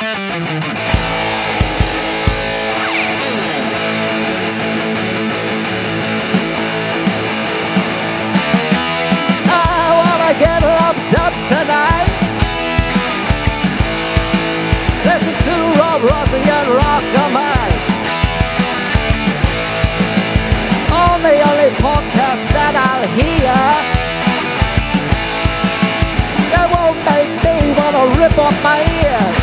Get up tonight. Listen to the only podcast that I'll hear. That won't make me wanna rip off my ears.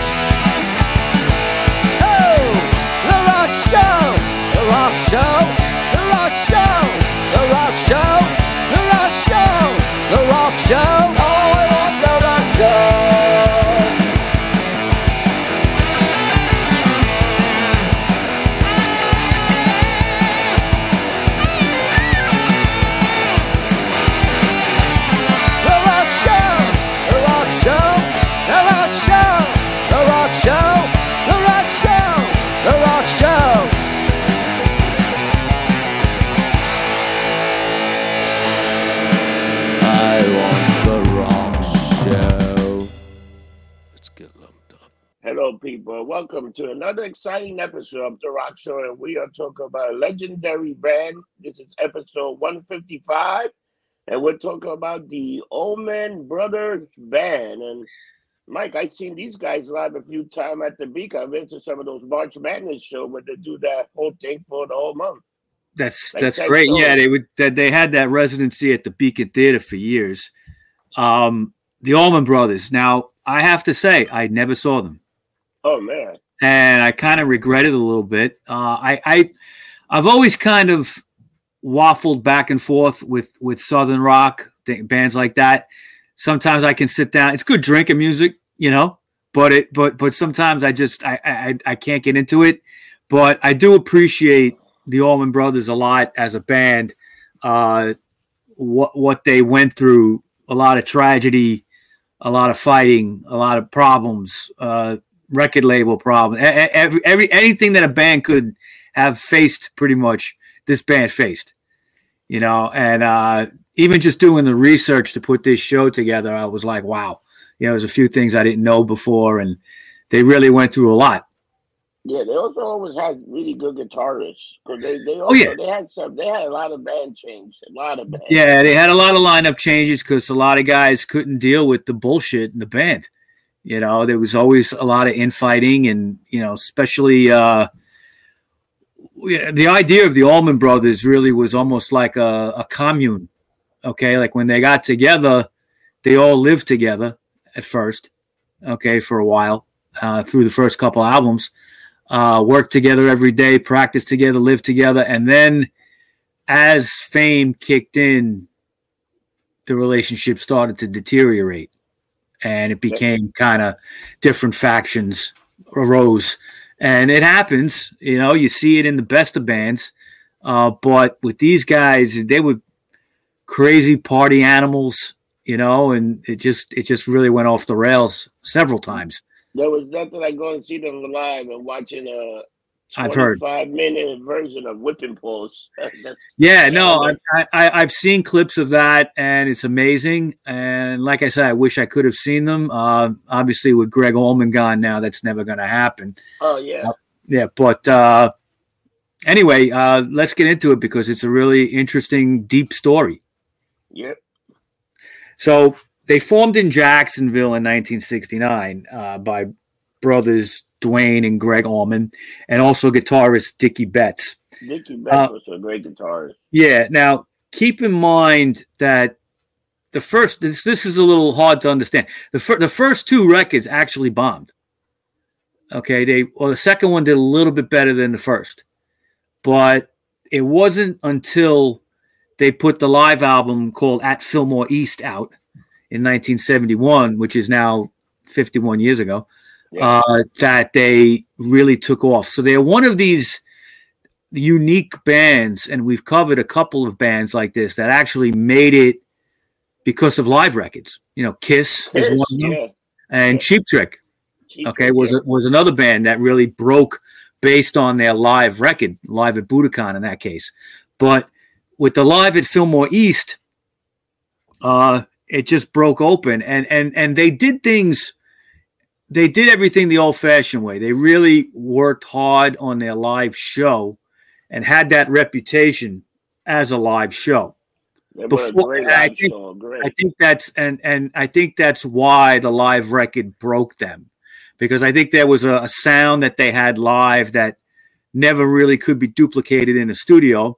Welcome to another exciting episode of The Rock Show, and we are talking about a legendary band. This is episode 155, and we're talking about the Allman Brothers Band. And Mike, I've seen these guys live a few times at the Beak. I've been to some of those March Madness shows where they do that whole thing for the whole month. That's Like that's that great. Yeah, they would that they had that residency at the Beacon Theater for years. Um, the Allman Brothers. Now, I have to say, I never saw them, Oh man, and I kind of regret it a little bit. Uh, I, I I've always kind of waffled back and forth with with Southern rock bands like that. Sometimes I can sit down. It's good drinking music, you know, but it but but sometimes I just I I, I can't get into it. But I do appreciate the Allman Brothers a lot as a band. Uh, what what they went through, a lot of tragedy, a lot of fighting, a lot of problems, uh, record label problem. every, every anything that a band could have faced, pretty much this band faced. You know, and uh, even just doing the research to put this show together, I was like, wow. You know, there's a few things I didn't know before, and they really went through a lot. yeah. They also always had really good guitarists because they they also Oh, yeah. they had some they had a lot of band changes, a lot of band. Yeah, they had a lot of lineup changes because a lot of guys couldn't deal with the bullshit in the band. You know, there was always a lot of infighting, and you know, especially uh, the idea of the Allman Brothers really was almost like a, a commune. Okay, like when they got together, they all lived together at first. Okay, for a while uh, through the first couple albums, uh, worked together every day, practiced together, lived together, and then as fame kicked in, the relationship started to deteriorate and it became kind of different factions arose. And it happens, you know, you see it in the best of bands. Uh, but with these guys, they were crazy party animals, you know, and it just it just really went off the rails several times. There was nothing like going to see them live and watching a I've heard. five minute version of Whipping Post. That's Yeah, no, I, I, I've seen clips of that, and it's amazing. And like I said, I wish I could have seen them. Uh, obviously, with Gregg Allman gone now, that's never going to happen. oh yeah. Yeah, but uh, anyway, uh, let's get into it because it's a really interesting, deep story. Yep. So they formed in Jacksonville in 1969 uh, by brothers Duane and Gregg Allman, and also guitarist Dickey Betts. Dickie Beck Uh, was a great guitarist. Yeah. Now, keep in mind that the first this this is a little hard to understand. The fir- the first two records actually bombed. Okay, they well the second one did a little bit better than the first, but it wasn't until they put the live album called At Fillmore East out in 1971, which is now 51 years ago, Yeah. uh, that they really took off. So they're one of these unique bands, and we've covered a couple of bands like this that actually made it because of live records. You know, Kiss, is Kiss, one of them, yeah. and Cheap Trick. Cheap Okay, Trick, was yeah. was another band that really broke based on their live record, live at Budokan in that case. But with the live at Fillmore East, uh, it just broke open, and and and they did things they did everything the old-fashioned way. They really worked hard on their live show and had that reputation as a live show. A Before- I think- show. I think that's and and I think that's why the live record broke them, because I think there was a, a sound that they had live that never really could be duplicated in a studio.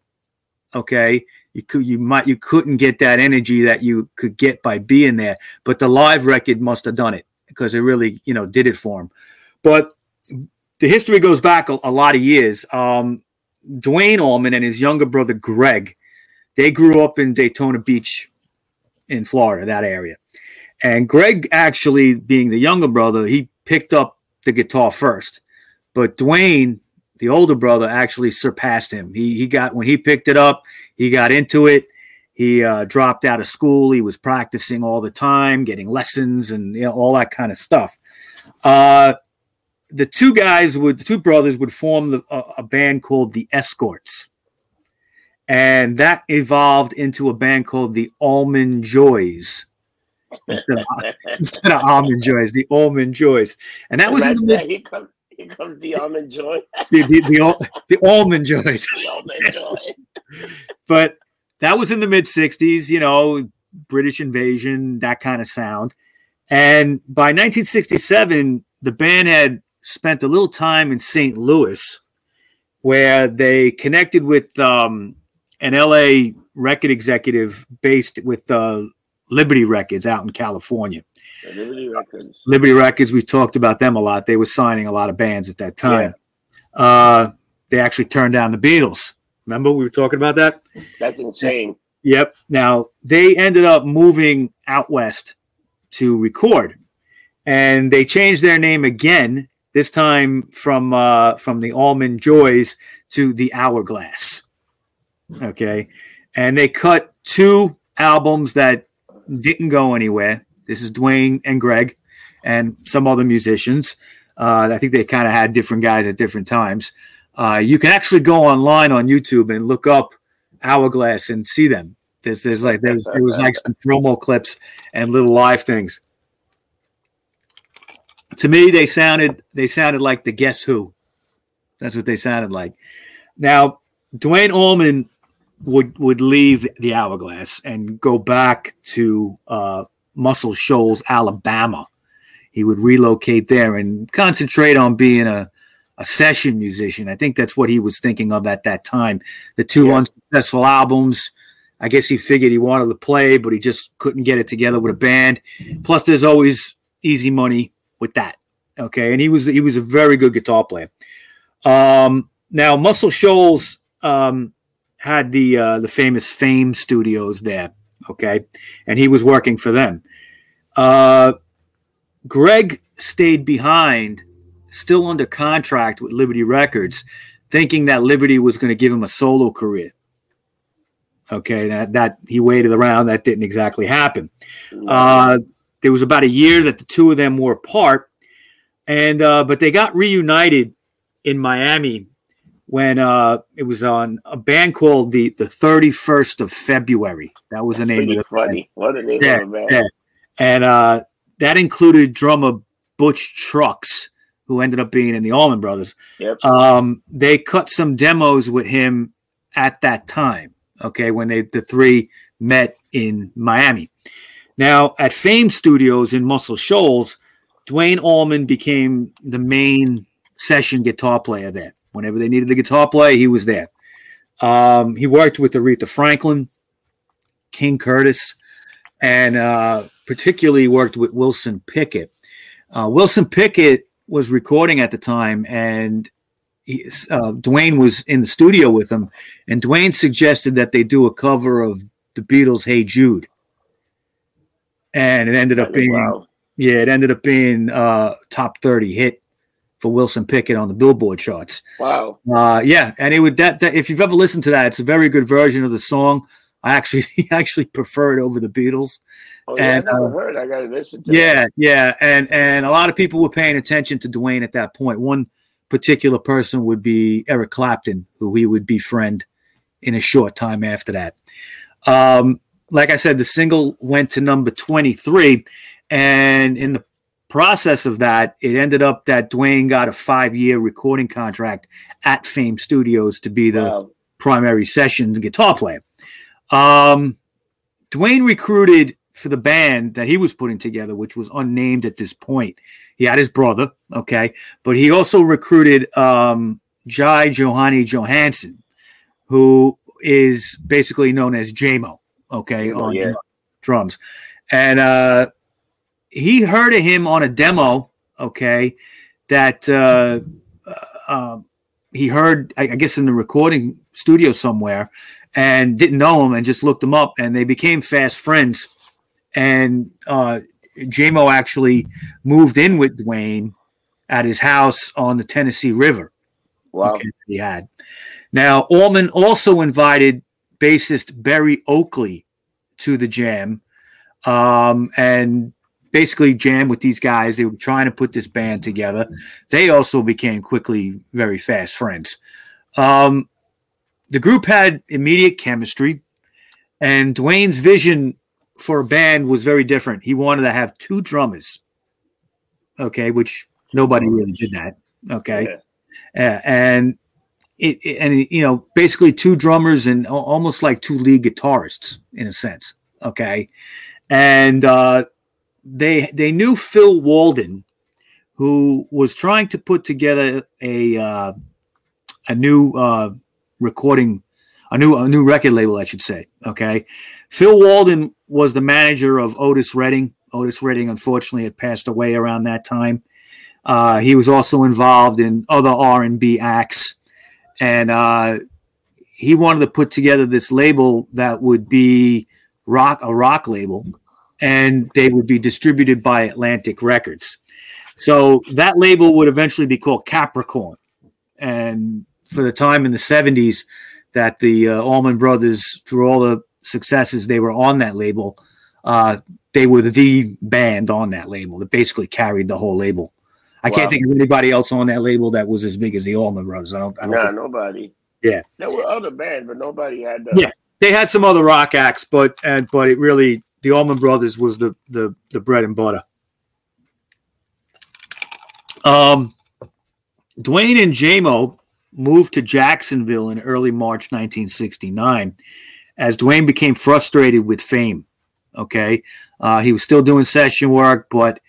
Okay, you could you might you couldn't get that energy that you could get by being there, but the live record must have done it because it really you know did it for him. But the history goes back a, a lot of years. Um, Duane Allman and his younger brother Gregg, they grew up in Daytona Beach, in Florida, that area. And Gregg, actually being the younger brother, he picked up the guitar first. But Duane, the older brother, actually surpassed him. He he got when he picked it up, he got into it. He uh, dropped out of school. He was practicing all the time, getting lessons and you know, all that kind of stuff. Uh, the two guys would, the two brothers would form the, a, a band called the Escorts and that evolved into a band called the Allman Joys instead of, instead of Almond Joys, the Allman Joys, and that was in the Right mid, here comes here comes the almond joy. the, the, the, the Almond Joys, The almond joy. but that was in the mid '60s. You know, British invasion, that kind of sound, and by 1967, the band had spent a little time in St. Louis, where they connected with um, an LA record executive based with uh, Liberty Records out in California. The Liberty Records. Liberty Records, we talked about them a lot. They were signing a lot of bands at that time. Uh, they actually turned down the Beatles. Remember we were talking about that? That's insane. Yep. Now they ended up moving out west to record, and they changed their name again. This time from uh, from the Allman Joys to the Hourglass. Okay, and they cut two albums that didn't go anywhere. This is Duane and Gregg, and some other musicians. Uh, I think they kind of had different guys at different times. Uh, you can actually go online on YouTube and look up Hourglass and see them. There's, there's like there's there was like some promo clips and little live things. To me, they sounded they sounded like the Guess Who. That's what they sounded like. Now, Duane Allman would would leave the Hourglass and go back to uh, Muscle Shoals, Alabama. He would relocate there and concentrate on being a a session musician. I think that's what he was thinking of at that time. The two Yeah. unsuccessful albums. I guess he figured he wanted to play, but he just couldn't get it together with a band. Plus, there's always easy money with that. Okay, and he was he was a very good guitar player. Um, now, Muscle Shoals um, had the uh, the famous Fame Studios there. Okay, and he was working for them. Uh, Gregg stayed behind, still under contract with Liberty Records, thinking that Liberty was going to give him a solo career. Okay, that, that he waited around. That didn't exactly happen. Uh, there was about a year that the two of them were apart, and uh, but they got reunited in Miami when uh, it was on a band called the the Thirty First of February. That was the name of the band. What a name Yeah, of a band. yeah. and uh, that included drummer Butch Trucks, who ended up being in the Allman Brothers. Yep. Um, they cut some demos with him at that time. Okay, when they the three met in Miami. Now at Fame Studios in Muscle Shoals, Duane Allman became the main session guitar player there. Whenever they needed a guitar player, he was there. Um, he worked with Aretha Franklin, King Curtis, and uh, particularly worked with Wilson Pickett. Uh, Wilson Pickett was recording at the time, and he, uh, Duane was in the studio with him, and Duane suggested that they do a cover of the Beatles' "Hey Jude," and it ended up being Wow. yeah, it ended up being uh, top thirty hit for Wilson Pickett on the Billboard charts. Wow. Uh, yeah, and it would that, that if you've ever listened to that, it's a very good version of the song. I actually actually prefer it over the Beatles. Oh, yeah, And, I never uh, heard. I got to listen to Yeah, yeah, and and a lot of people were paying attention to Duane at that point. One particular person would be Eric Clapton, who he would befriend in a short time after that. Um, like I said, the single went to number twenty three, and in the process of that, it ended up that Duane got a five year recording contract at Fame Studios to be the Wow. primary session guitar player. Um, Duane recruited for the band that he was putting together, which was unnamed at this point. He had his brother, okay, but he also recruited um, Jai Johanny Johanson, who is basically known as Jaimoe, okay, Jaimoe, on yeah. drums. And uh, he heard of him on a demo, okay, that uh, uh, um, he heard, I, I guess, in the recording studio somewhere, and didn't know him, and just looked him up, and they became fast friends. And uh, Jaimoe actually moved in with Duane at his house on the Tennessee River. Wow. Okay, he had. Now, Allman also invited bassist Berry Oakley to the jam, um, and basically jam with these guys. They were trying to put this band together. They also became quickly very fast friends. Um, the group had immediate chemistry, and Duane's vision for a band was very different. He wanted to have two drummers, okay, which nobody really did that, okay, Yeah. uh, and it, it- and you know basically two drummers and almost like two lead guitarists in a sense, okay, and uh, they they knew Phil Walden, who was trying to put together a uh, a new uh, recording, a new a new record label, I should say. Okay, Phil Walden was the manager of Otis Redding. Otis Redding, unfortunately, had passed away around that time. Uh, he was also involved in other R and B acts, and uh, he wanted to put together this label that would be rock a rock label, and they would be distributed by Atlantic Records. So that label would eventually be called Capricorn, and for the time in the '70s, that the uh, Allman Brothers, through all the successes they were on that label, uh, they were the band on that label that basically carried the whole label. I Wow. can't think of anybody else on that label that was as big as the Allman Brothers. I don't. I don't Nah, think- nobody. Yeah. There were other bands, but nobody had the. Yeah. they had some other rock acts, but and but it really the Allman Brothers was the the the bread and butter. Um, Duane and Jaimoe moved to Jacksonville in early March 1969 as Duane became frustrated with fame. Okay, uh, he was still doing session work, but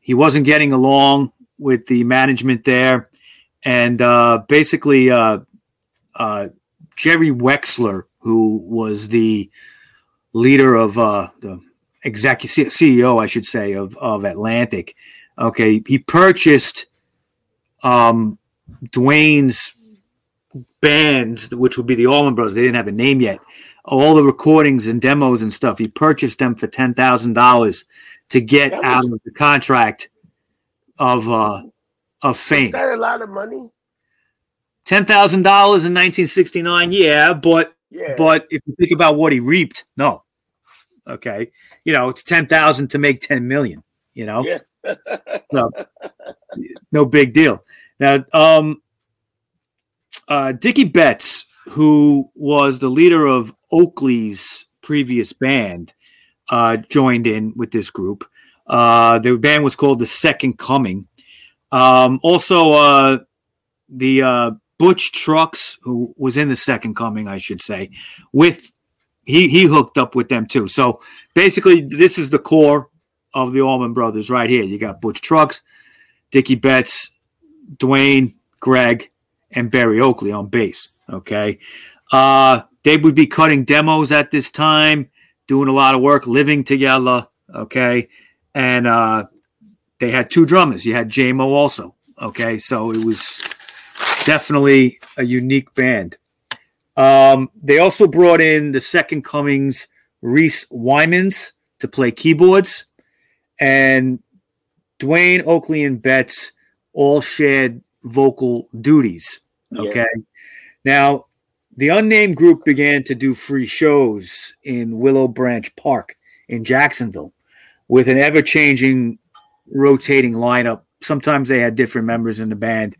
he wasn't getting along with the management there, and uh, basically. Uh, uh, Jerry Wexler, who was the leader of uh, the executive CEO, I should say, of, of Atlantic. Okay, he purchased um, Duane's bands, which would be the Allman Brothers. They didn't have a name yet. All the recordings and demos and stuff. He purchased them for ten thousand dollars to get That out of the contract of uh, of Is fame. that a lot of money? Ten thousand dollars in 1969, yeah, but Yeah. but if you think about what he reaped, no. Okay. You know, it's 10,000 to make 10 million, you know? Yeah. So, no big deal. Now, um, uh, Dickey Betts, who was the leader of Oakley's previous band, uh, joined in with this group. Uh, the band was called The Second Coming. Um, also, uh, the uh, Butch Trucks, who was in The Second Coming, I should say, with he he hooked up with them too. So basically, this is the core of the Allman Brothers right here. You got Butch Trucks, Dickey Betts, Duane, Gregg, and Berry Oakley on bass. Okay. Uh, they would be cutting demos at this time, doing a lot of work, living together. Okay. And uh, they had two drummers. You had Jaimoe also. Okay. So it was definitely a unique band. Um, they also brought in the second comings, Reese Wynans, to play keyboards. And Duane, Oakley, and Betts all shared vocal duties. Yeah. Now, the unnamed group began to do free shows in Willow Branch Park in Jacksonville with an ever changing, rotating lineup. Sometimes they had different members in the band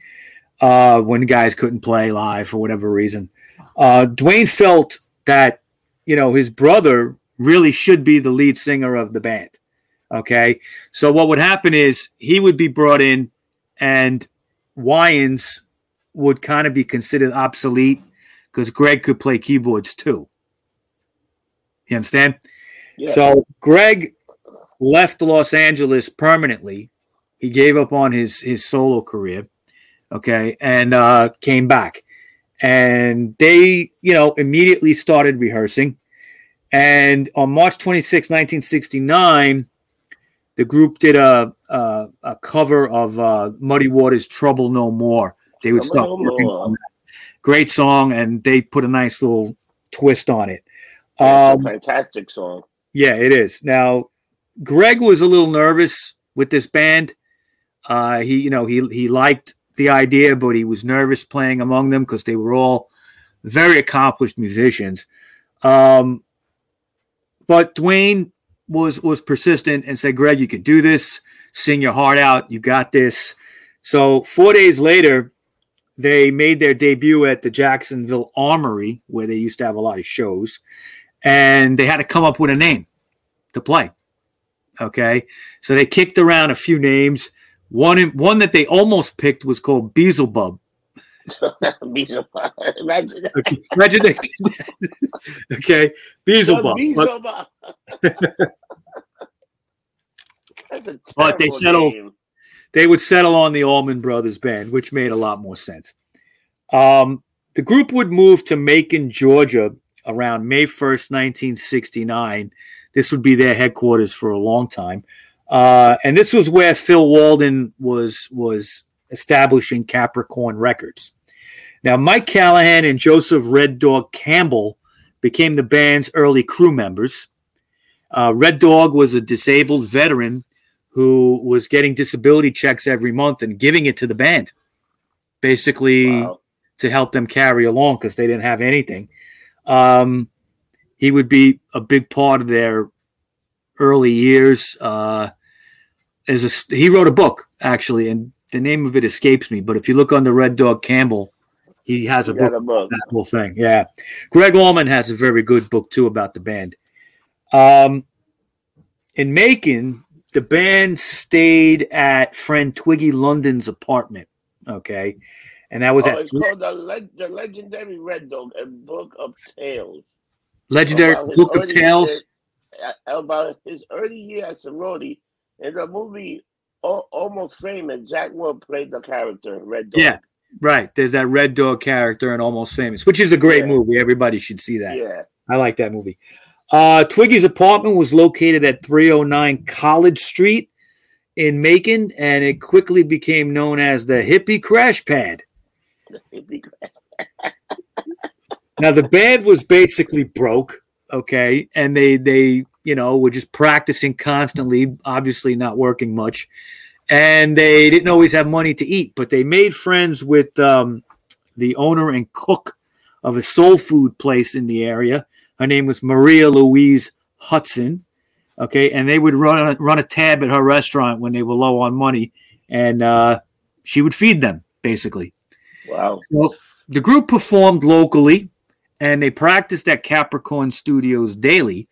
uh, when guys couldn't play live for whatever reason. Uh, Duane felt that, you know, his brother really should be the lead singer of the band. Okay. So what would happen is he would be brought in and Wynans would kind of be considered obsolete because Gregg could play keyboards too. You understand? Yeah. So Gregg left Los Angeles permanently. He gave up on his his solo career, okay, and uh, came back. And they, you know, immediately started rehearsing. And on March 26, 1969, the group did a a, a cover of uh, Muddy Waters' "Trouble No More." They would stop working on that. Great song, and they put a nice little twist on it. Um, fantastic song. yeah, it is. Now, Gregg was a little nervous with this band. Uh, he, you know, he he liked the idea, but he was nervous playing among them because they were all very accomplished musicians. Um, but Duane was was persistent and said, "Gregg, you can do this. Sing your heart out. You got this." So four days later, they made their debut at the Jacksonville Armory, where they used to have a lot of shows, and they had to come up with a name to play. Okay, so they kicked around a few names. One one that they almost picked was called Beelzebub. Beelzebub. Imagine that. Okay, imagine they did that. okay, Beelzebub. But, Beelzebub. That's a But they settled- name. They would settle on the Allman Brothers Band, which made a lot more sense. Um, the group would move to Macon, Georgia, around May first, nineteen sixty nine. This would be their headquarters for a long time, uh, and this was where Phil Walden was was establishing Capricorn Records. Now, Mike Callahan and Joseph Red Dog Campbell became the band's early crew members. Uh, Red Dog was a disabled veteran who was getting disability checks every month and giving it to the band, basically Wow. to help them carry along because they didn't have anything. Um, he would be a big part of their early years. Uh, as a, he wrote a book actually, and the name of it escapes me. But if you look under Red Dog Campbell, he has a You book a book. that whole thing. Yeah. Gregg Allman has a very good book too about the band. Um, in Macon, the band stayed at friend Twiggy Lyndon's apartment. Okay. And that was Oh, at it's called the, Le- the Legendary Red Dog, a book of tales. Legendary About Book of Tales. years- uh, about his early year as a roadie. In the movie Al- Almost Famous, Jack Wood played the character Red Dog. Yeah. Right. There's that Red Dog character in Almost Famous, which is a great Yeah. movie. Everybody should see that. Yeah. I like that movie. Uh, Twiggy's apartment was located at 309 College Street in Macon, and it quickly became known as the Hippie Crash Pad. It'd be great. Now the band was basically broke, okay, and they they you know were just practicing constantly, obviously not working much, and they didn't always have money to eat, but they made friends with um, the owner and cook of a soul food place in the area. Her name was Maria Louise Hudson, okay, and they would run a, run a tab at her restaurant when they were low on money, and uh, she would feed them basically. Wow. So the group performed locally and they practiced at Capricorn Studios daily.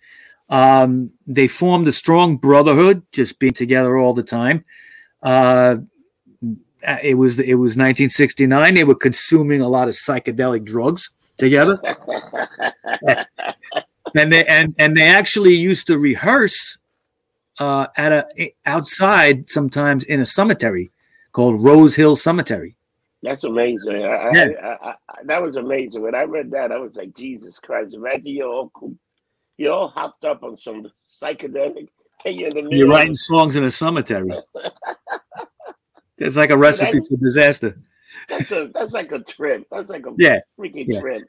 Um, they formed a strong brotherhood, just being together all the time. Uh, it was it was 1969. They were consuming a lot of psychedelic drugs together, and they and and they actually used to rehearse uh, at a outside sometimes in a cemetery called Rose Hill Cemetery. That's amazing. I, I-. I, that was amazing. When I read that, I was like, Jesus Christ! Imagine you're all. You're all hopped up on some psychedelic, and you're in the. You're writing songs in a cemetery. It's like a recipe for disaster. That's a that's like a trip. That's like a Yeah. freaking Yeah. trip.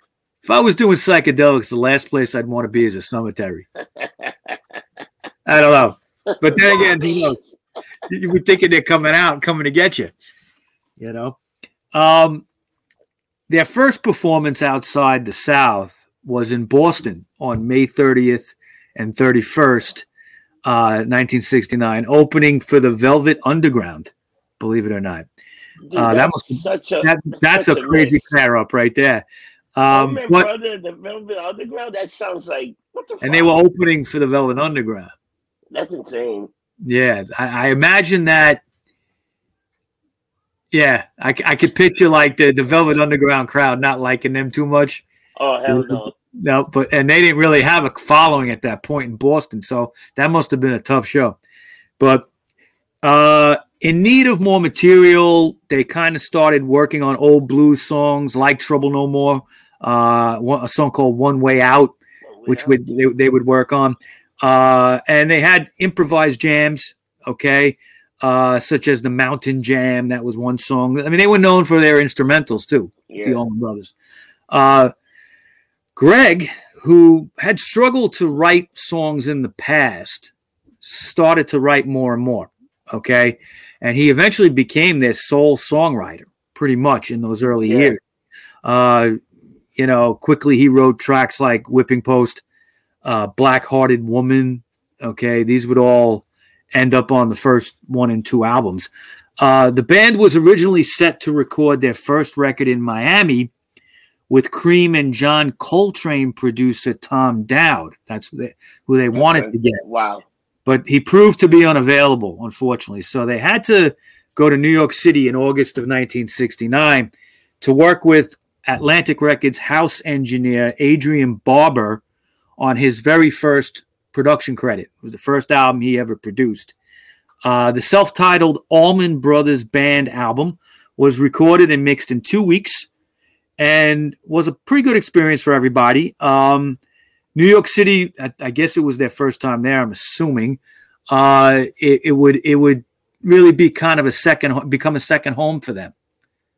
If I was doing psychedelics, the last place I'd want to be is a cemetery. I don't know. But then again, who knows? You were thinking they're coming out, coming to get you. You know? Um, their first performance outside the South was in Boston on May 30th and 31st, uh, 1969, opening for the Velvet Underground, believe it or not. Dude, Uh, that that's must- such a That, that's a a crazy pair up right there. Um, brother, the Velvet Underground. That sounds like what the. and they were opening for the Velvet Underground. That's insane. Yeah, I, I imagine that. Yeah, I, I could picture like the, the Velvet Underground crowd not liking them too much. Oh hell no! No, but and they didn't really have a following at that point in Boston, so that must have been a tough show. But uh, in need of more material, they kind of started working on old blues songs like "Trouble No More," uh, a song called "One Way Out," which would they, they would work on, uh, and they had improvised jams. Okay, uh, such as the Mountain Jam. That was one song. I mean, they were known for their instrumentals too. Yeah. The Allman Brothers. Uh, Gregg, who had struggled to write songs in the past, started to write more and more. Okay. And he eventually became their sole songwriter pretty much in those early Yeah. years. Uh, you know, quickly he wrote tracks like Whipping Post, uh, Black Hearted Woman. Okay. These would all end up on the first one and two albums. Uh, the band was originally set to record their first record in Miami with Cream and John Coltrane producer Tom Dowd. That's who they, who they wanted Okay. to get Wow. But he proved to be unavailable, unfortunately. So they had to go to New York City in August of 1969 to work with Atlantic Records house engineer Adrian Barber on his very first production credit. It was the first album he ever produced. Uh, the self titled Allman Brothers Band album was recorded and mixed in two weeks and was a pretty good experience for everybody. Um, New York City, I, I guess it was their first time there. I'm assuming uh, it, it would it would really be kind of a second become a second home for them.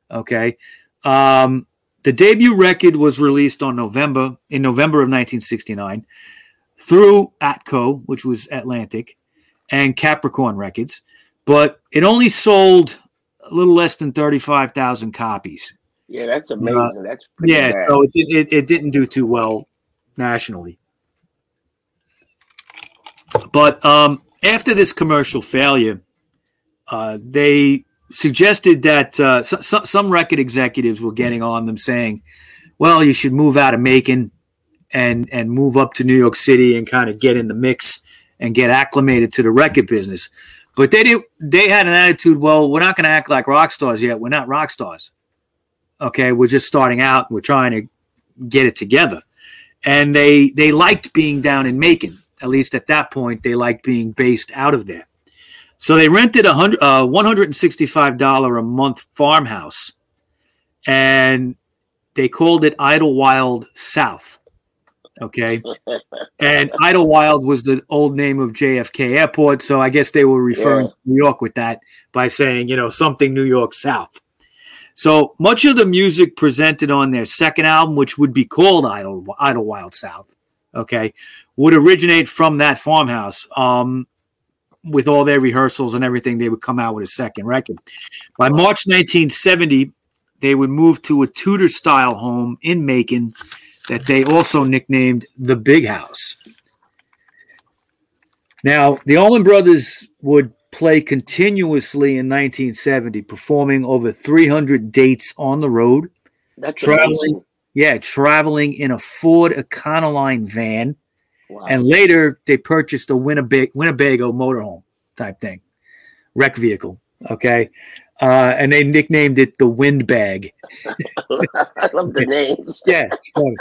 Okay, um, the debut record was released on November in November of 1969 through Atco, which was Atlantic, and Capricorn Records, but it only sold a little less than 35,000 copies. Yeah, that's amazing. that's pretty Yeah, bad. so it, it, it didn't do too well nationally. But um, after this commercial failure, uh, they suggested that uh, so, so, some record executives were getting on them saying, well, you should move out of Macon and, and move up to New York City and kind of get in the mix and get acclimated to the record business. But they did, they had an attitude, well, we're not going to act like rock stars yet. We're not rock stars okay we're just starting out we're trying to get it together and they they liked being down in macon. At least at that point they liked being based out of there. So they rented a hundred uh, $165 a month farmhouse. And they called it idlewild south. Okay? And idlewild was the old name of jfk airport. So i guess they were referring Yeah. to new york with that by saying you know something new york south so much of the music presented on their second album, which would be called Idle, Idle Wild South, okay, would originate from that farmhouse. Um, with all their rehearsals and everything, they would come out with a second record. By March 1970, they would move to a Tudor style home in Macon that they also nicknamed the Big House. Now, the Allman Brothers would play continuously in 1970, performing over 300 dates on the road. that's traveling- amazing. Yeah, traveling in a Ford Econoline van. Wow. And later they purchased a Winnebag- Winnebago motorhome type thing, wreck vehicle. Okay. Uh, and they nicknamed it the Windbag. I love the names. Yeah, it's funny.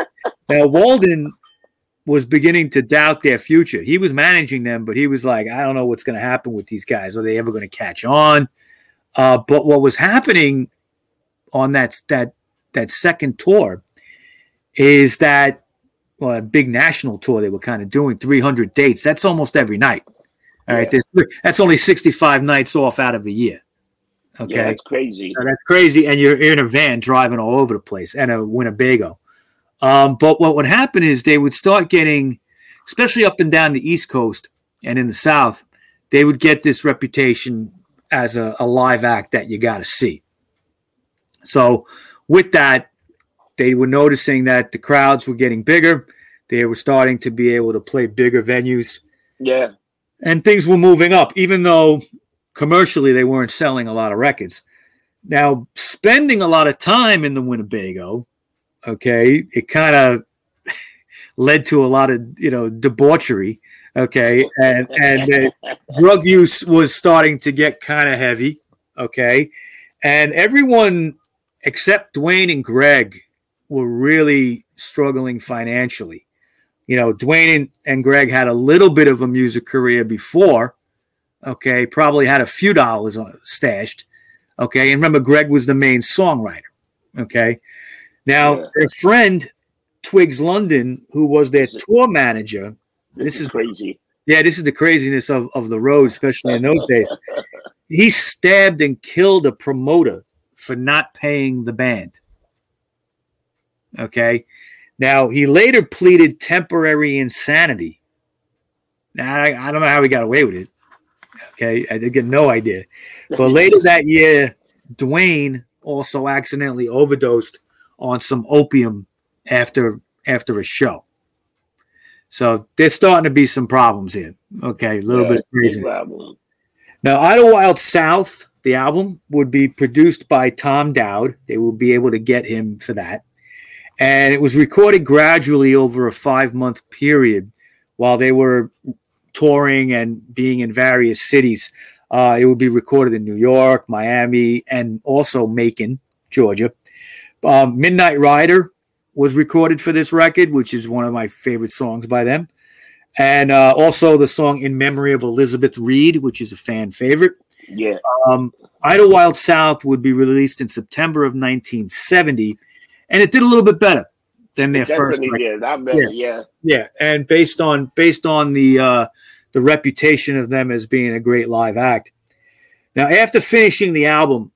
now, Walden was beginning to doubt their future. He was managing them, but he was like, I don't know what's going to happen with these guys. Are they ever going to catch on? Uh, but what was happening on that that that second tour is that well, a big national tour they were kind of doing 300 dates. That's almost every night. All right, Yeah. there's, that's only 65 nights off out of a year. Okay, Yeah, that's crazy. now, that's crazy. And you're in a van driving all over the place and a Winnebago. Um, but what would happen is they would start getting, especially up and down the East Coast and in the South, they would get this reputation as a, a live act that you got to see. So with that, they were noticing that the crowds were getting bigger. They were starting to be able to play bigger venues Yeah. and things were moving up, even though commercially they weren't selling a lot of records. Now, spending a lot of time in the Winnebago, okay, it kind of led to a lot of you know debauchery. Okay, and and uh, drug use was starting to get kind of heavy. Okay, and everyone except Duane and Gregg were really struggling financially. You know, Duane and, and Gregg had a little bit of a music career before. Okay, probably had a few dollars on, stashed. Okay, and remember, Gregg was the main songwriter. Okay, now Yeah. their friend Twiggs Lyndon, who was their Is it- tour manager, This, This is, is- crazy. yeah, this is the craziness of, of the road, especially in those days. He stabbed and killed a promoter for not paying the band. Okay. Now, he later pleaded temporary insanity. Now, I, I don't know how he got away with it. Okay. I did get no idea. But later that year, Duane also accidentally overdosed on some opium after after a show. So there's starting to be some problems here. Okay, a little Yeah, bit of craziness. Now, Idlewild South, the album, would be produced by Tom Dowd. They will be able to get him for that. And it was recorded gradually over a five month period while they were touring and being in various cities. Uh, it would be recorded in New York, Miami, and also Macon, Georgia. Um, Midnight Rider was recorded for this record, which is one of my favorite songs by them. And uh, also the song In Memory of Elizabeth Reed, which is a fan favorite. Yeah, Um, Idlewild South would be released in September of 1970, and it did a little bit better than their first record. did. I bet. Yeah. Yeah, and based on based on the uh, the reputation of them as being a great live act. Now, after finishing the album,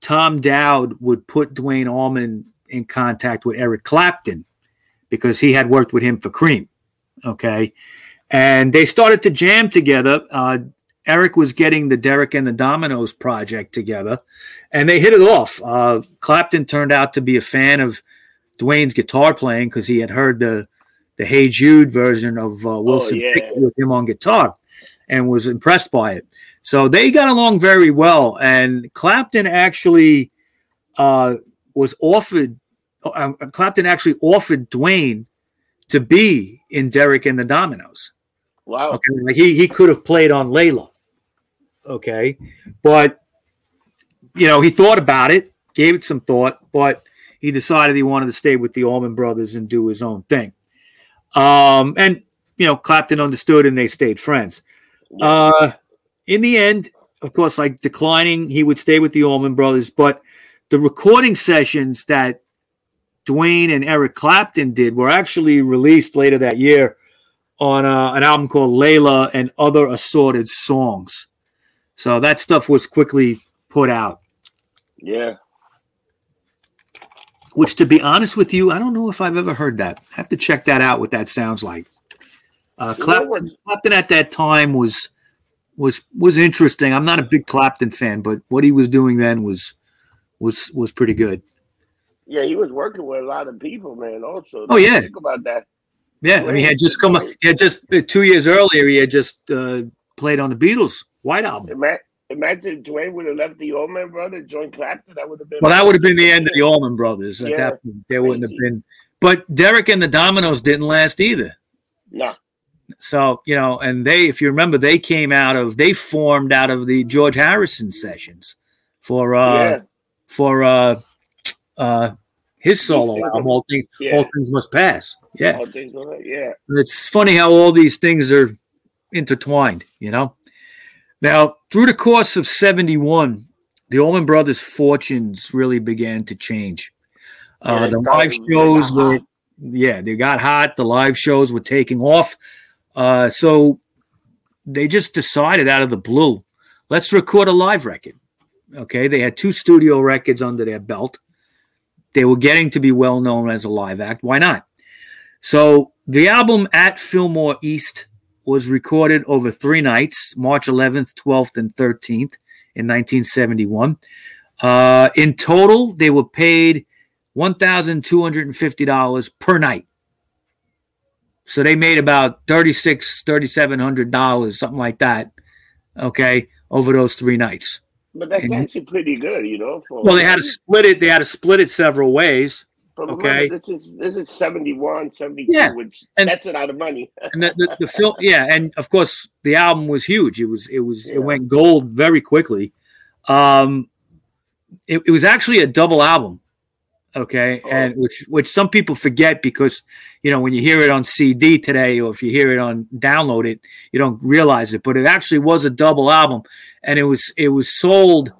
Tom Dowd would put Duane Allman in contact with Eric Clapton because he had worked with him for Cream. Okay, and they started to jam together. Uh, Eric was getting the Derek and the Dominos project together, and they hit it off. Uh, Clapton turned out to be a fan of Duane's guitar playing because he had heard the the Hey Jude version of uh, Wilson yeah. With him on guitar and was impressed by it. So they got along very well. And Clapton actually uh, was offered, uh, Clapton actually offered Duane to be in Derek and the Dominos. Wow. Okay. Like he, he could have played on Layla. Okay. But, you know, he thought about it, gave it some thought, but he decided he wanted to stay with the Allman Brothers and do his own thing. Um, and, you know, Clapton understood and they stayed friends. Uh, in the end, of course, like declining, he would stay with the Allman Brothers, but the recording sessions that Duane and Eric Clapton did were actually released later that year on uh, an album called Layla and Other Assorted Songs. So that stuff was quickly put out. Yeah. Which, to be honest with you, I don't know if I've ever heard that. I have to check that out. What that sounds like. Uh, You know what? Clapton, Clapton at that time was was was interesting. I'm not a big Clapton fan, but what he was doing then was was was pretty good. Yeah, he was working with a lot of people, man. Also, Oh, yeah. think about that. Yeah, I mean, he had just come. He had just two years earlier. He had just uh, played on the Beatles' White Album. Ima- Imagine Duane would have left the Allman Brothers, and joined Clapton. That would have been. Well, that would have been the end of the Allman Brothers. At Yeah, that point, there wouldn't have been. But Derek and the Dominos didn't last either. Nah. So you know, and they, if you remember, they came out of they formed out of the George Harrison sessions for uh yeah. for uh uh his solo album. All things, Yeah. all things must pass. Yeah, All things. Yeah. it's funny how all these things are intertwined. You know. Now, through the course of '71, the Allman Brothers' fortunes really began to change. Uh, they the live shows were, yeah, they got hot. The live shows were taking off. Uh, so they just decided out of the blue, let's record a live record. Okay, they had two studio records under their belt. They were getting to be well known as a live act. Why not? So the album at Fillmore East was recorded over three nights March 11th, 12th, and 13th in 1971. Uh, in total, they were paid $1,250 per night. So they made about $3,600, $3,700, something like that, okay, over those three nights. But that's And- actually pretty good, you know. For Well, they had to split it. They had to split it several ways. But Okay. remember, this is this is 71, 72, Yeah, which and- that's a lot of money. and the, the, the film yeah and of course the album was huge it was it was Yeah. it went gold very quickly um it, it was actually a double album okay Oh. and which which some people forget because you know when you hear it on cd today or if you hear it on download it you don't realize it but it actually was a double album and it was it was sold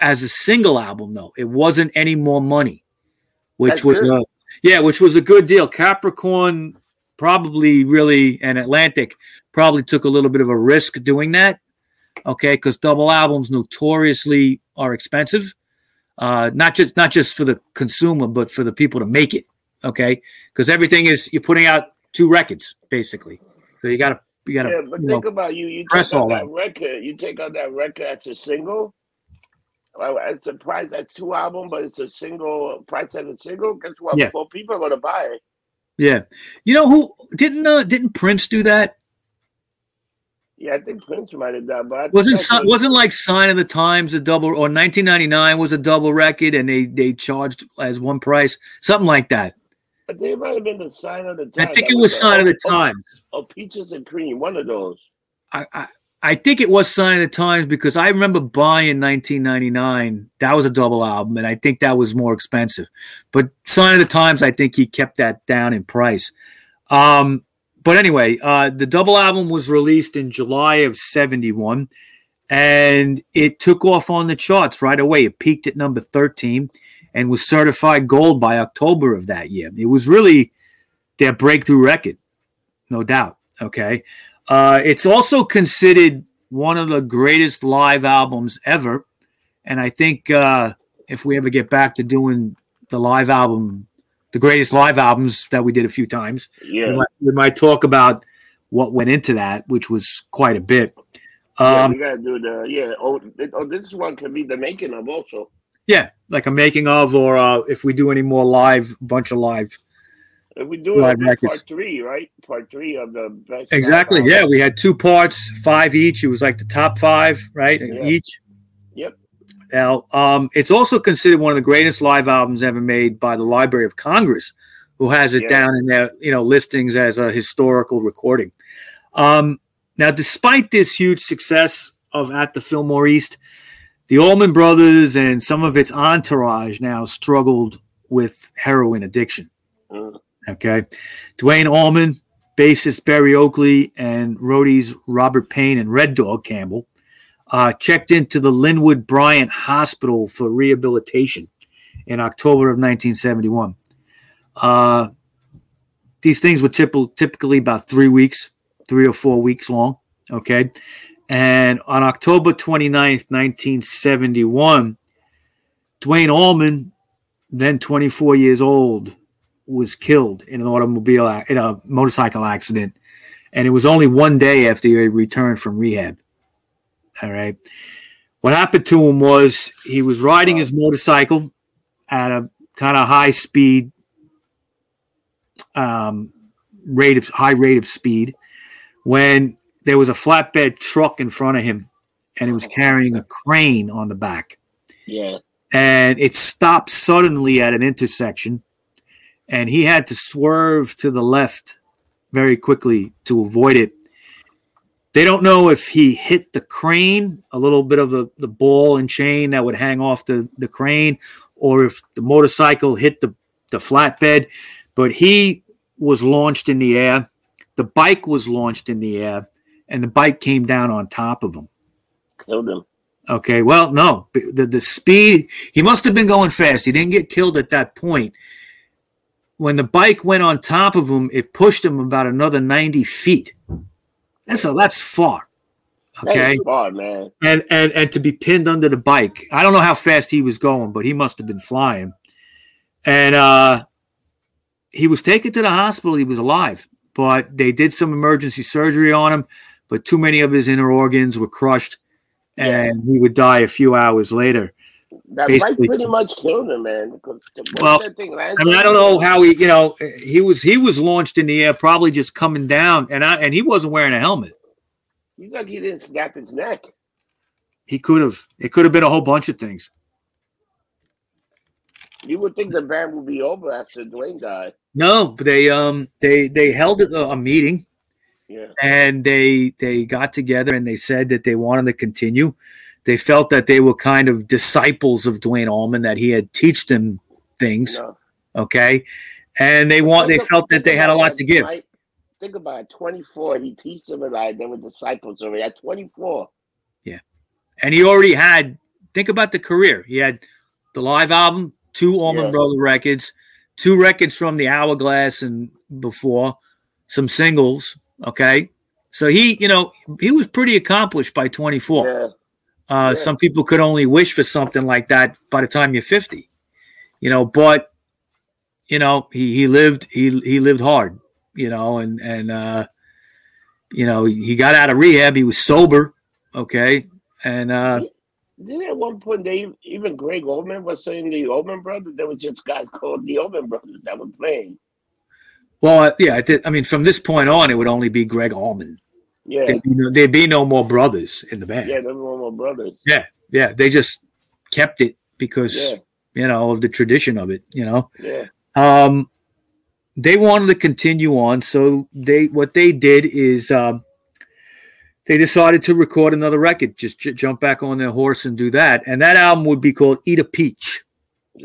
as a single album though it wasn't any more money which That's was good. a yeah which was a good deal capricorn probably really and atlantic probably took a little bit of a risk doing that okay because double albums notoriously are expensive uh not just not just for the consumer but for the people to make it okay because everything is you're putting out two records basically so you gotta you gotta Yeah, but think know, about you. You press take out all that that. record. You take out that record. That's a single. Well, it's a price. That's two album, but it's a single price as a single. Guess what? Yeah. Well, people are gonna buy it. yeah you know who didn't uh, didn't prince do that Yeah, I think Prince might have done, but wasn't si- wasn't like sign of the times a double or 1999 was a double record and they they charged as one price something like that I think it might have been the sign of the Times. i think it was a- sign of the oh, times Oh, peaches and cream. One of those. I, I I think it was Sign of the Times because I remember buying 1999. That was a double album, and I think that was more expensive. But Sign of the Times, I think he kept that down in price. Um, but anyway, uh, the double album was released in July of '71, and it took off on the charts right away. It peaked at number 13 and was certified gold by October of that year. It was really their breakthrough record, no doubt. Okay. Uh, it's also considered one of the greatest live albums ever. And I think uh, if we ever get back to doing the live album, the greatest live albums that we did a few times, we, Yeah. might, we might talk about what went into that, which was quite a bit. yeah, Um, we gotta do the yeah. Oh, oh, this one could be the making of also. yeah, like a making of, or uh, if we do any more live, bunch of live. If we do Live records. part three, right? Part three of the best. Exactly. Yeah, we had two parts, five each. It was like the top five, right? Yeah. Each. Now, um, it's also considered one of the greatest live albums ever made by the Library of Congress, who has it Yeah. down in their you know listings as a historical recording. Um, now, despite this huge success of At the Fillmore East, the Allman Brothers and some of its entourage now struggled with heroin addiction. Mm. Okay. Duane Allman, bassist Berry Oakley, and roadies Robert Payne and Red Dog Campbell uh, checked into the Linwood Bryant Hospital for rehabilitation in October of 1971. Uh, these things were typ- typically about three weeks, three or four weeks long. Okay. And on October 29th, 1971, Duane Allman, then 24 years old, was killed in an automobile in a motorcycle accident, and it was only one day after he returned from rehab. All right, what happened to him was he was riding his motorcycle at a kind of high speed, um, rate of high rate of speed, when there was a flatbed truck in front of him, and he was carrying a crane on the back. Yeah. and it stopped suddenly at an intersection and he had to swerve to the left very quickly to avoid it they don't know if he hit the crane a little bit of the, the ball and chain that would hang off the, the crane or if the motorcycle hit the, the flatbed but he was launched in the air the bike was launched in the air and the bike came down on top of him Killed him. Okay, well, no, the the speed he must have been going fast. He didn't get killed at that point. When the bike went on top of him, it pushed him about another ninety feet. And so that's far. Okay, far, man. and and and to be pinned under the bike. I don't know how fast he was going, but he must have been flying. And uh, he was taken to the hospital. He was alive, but they did some emergency surgery on him. But too many of his inner organs were crushed, and he would die a few hours later. That Basically- pretty much killed him, man. Well, thing I mean, I don't know how he, you know, he was he was launched in the air, probably just coming down, and I and he wasn't wearing a helmet. He's like he didn't snap his neck. He could have. It could have been a whole bunch of things. You would think the band would be over after Duane died. No, but they um they they held a, a meeting Yeah. and they they got together and they said that they wanted to continue. They felt that they were kind of disciples of Duane Allman, that he had teach them things. No. Okay, and they want they Think- felt that they had a lot to give. right? Think about it. 24. He teaches them and like they were disciples already at 24. Yeah. and he already had think about the career he had the live album two allman Yeah. brother records two records from the hourglass and before some singles okay so he you know he was pretty accomplished by 24 Yeah. Uh, yeah. some people could only wish for something like that by the time you're 50 you know but you know he, he lived he he lived hard you know and and uh you know he got out of rehab he was sober okay and uh Didn't at one point they even Gregg Oldman was saying the Oldman brothers? There was just guys called the Oldman brothers that were playing. Well, uh, yeah, I, thi- I mean, from this point on, it would only be Gregg Allman. Yeah. There'd be no, there'd be no more brothers in the band. Yeah, they were no more brothers. Yeah, yeah, they just kept it because Yeah. you know of the tradition of it. You know, Yeah. um, they wanted to continue on, so they what they did is um, they decided to record another record, just j- jump back on their horse and do that, and that album would be called "Eat a Peach."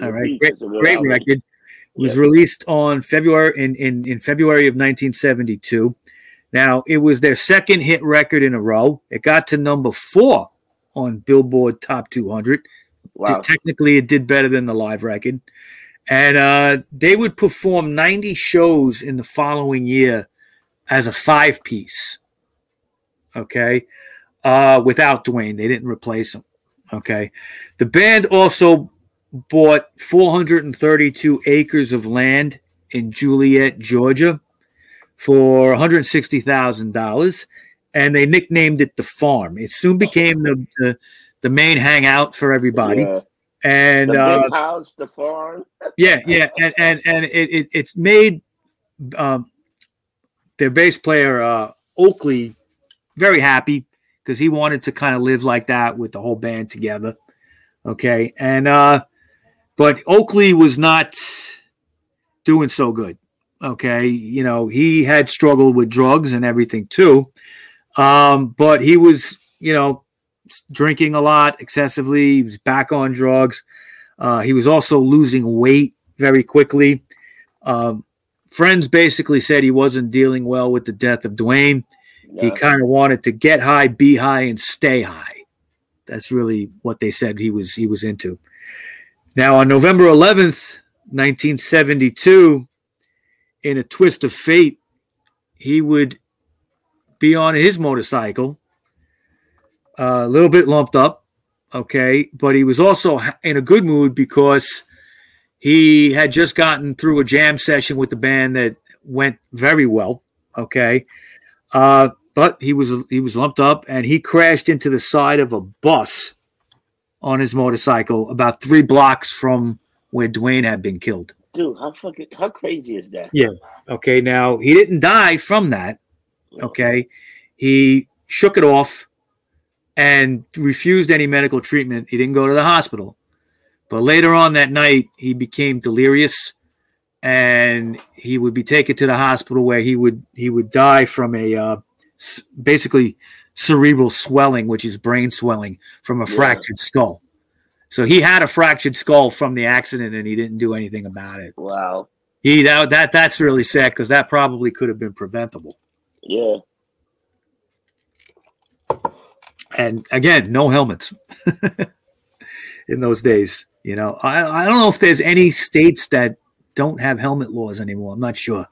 All right, Beach great, is a good great record. It was Yeah. released on February in, in in February of 1972. Now it was their second hit record in a row. It got to number four on Billboard Top 200. Wow. Technically, it did better than the live record, and uh, they would perform 90 shows in the following year as a five piece. Okay, uh, without Duane, they didn't replace him. Okay, the band also bought 432 acres of land in Juliette, Georgia, for 160 thousand dollars, and they nicknamed it the farm. It soon became the the, the main hangout for everybody, Yeah. and The uh, house, the farm. yeah, yeah, and and and it, it it's made um, their bass player uh, Oakley very happy because he wanted to kind of live like that with the whole band together. Okay, and uh, but Oakley was not doing so good. Okay, you know he had struggled with drugs and everything too, um, but he was you know drinking a lot excessively. He was back on drugs. Uh, he was also losing weight very quickly. Um, friends basically said he wasn't dealing well with the death of Duane. He kind of wanted to get high, be high, and stay high. That's really what they said he was he was into. Now on November 11th, 1972, in a twist of fate, he would be on his motorcycle, uh, a little bit lumped up, okay, but he was also in a good mood because he had just gotten through a jam session with the band that went very well, okay. Uh, but he was he was lumped up and he crashed into the side of a bus on his motorcycle about three blocks from where Duane had been killed. Dude, how fucking how crazy is that? Yeah. Okay, now he didn't die from that. Okay, he shook it off and refused any medical treatment. He didn't go to the hospital. But later on that night, he became delirious and he would be taken to the hospital where he would he would die from a uh, basically cerebral swelling, which is brain swelling from a Yeah. fractured skull. So he had a fractured skull from the accident and he didn't do anything about it. Wow. He that, that that's really sad because that probably could have been preventable. Yeah. And again, no helmets in those days. You know, I, I don't know if there's any states that don't have helmet laws anymore. I'm not sure.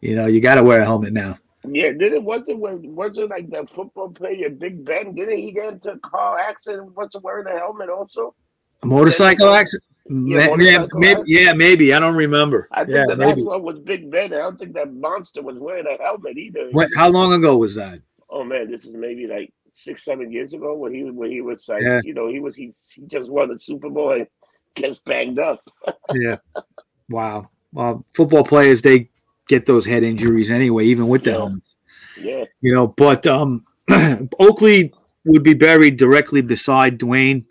You know, you got to wear a helmet now. Yeah, did it wasn't when wasn't like the football player Big Ben? Didn't he get into a car accident? Wasn't wearing a helmet also? A motorcycle accident? yeah, Ma- maybe, yeah, maybe. I don't remember. I think yeah, the maybe. last one was Big Ben. I don't think that monster was wearing a helmet either. What, how long ago was that? Oh man, this is maybe like six, seven years ago when he when he was like, Yeah. you know, he was he, he just won the Super Bowl and gets banged up. Yeah. Wow. Well, football players they get those head injuries anyway, even with the Yeah. helmets. Yeah, You know, but um, Oakley would be buried directly beside Duane,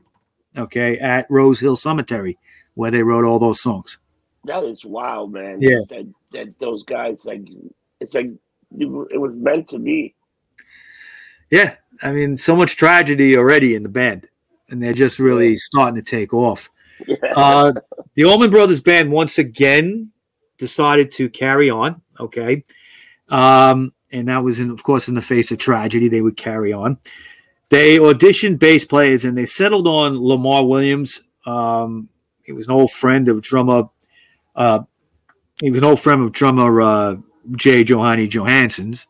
okay, at Rose Hill Cemetery, where they wrote all those songs. That is wild, man. Yeah. That that those guys like it's like it was meant to be. Yeah, I mean, so much tragedy already in the band, and they're just really starting to take off. Uh, the Allman Brothers Band once again decided to carry on. Okay, um, and that was in, of course, in the face of tragedy, they would carry on. They auditioned bass players, and they settled on Lamar Williams. Um, he was an old friend of drummer. Uh, he was an old friend of drummer uh, Jay Johanny Johanson's.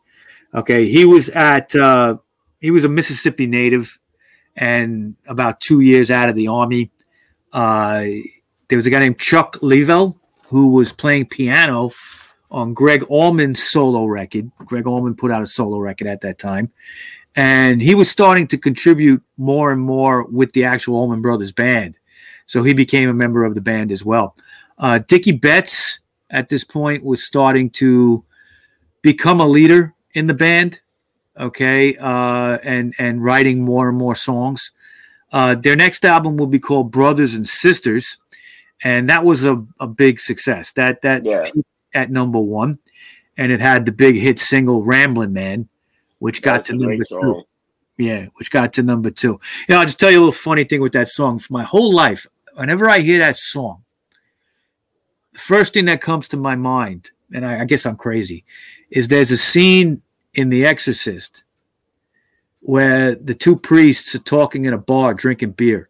Okay, he was at uh, he was a Mississippi native, and about two years out of the army, uh, there was a guy named Chuck Leavell who was playing piano on Gregg Allman's solo record. Gregg Allman put out a solo record at that time, and he was starting to contribute more and more with the actual Allman Brothers band. So he became a member of the band as well. Uh, Dickey Betts at this point was starting to become a leader in the band okay, uh, and and writing more and more songs. Uh, their next album will be called Brothers and Sisters, and that was a, a big success. That that Yeah. peaked at number one, and it had the big hit single "Ramblin' Man," which got That's to number great two. song. Yeah, which got to number two. You know, I'll just tell you a little funny thing with that song. For my whole life, whenever I hear that song, the first thing that comes to my mind, and I, I guess I'm crazy, is there's a scene in The Exorcist where the two priests are talking in a bar drinking beer,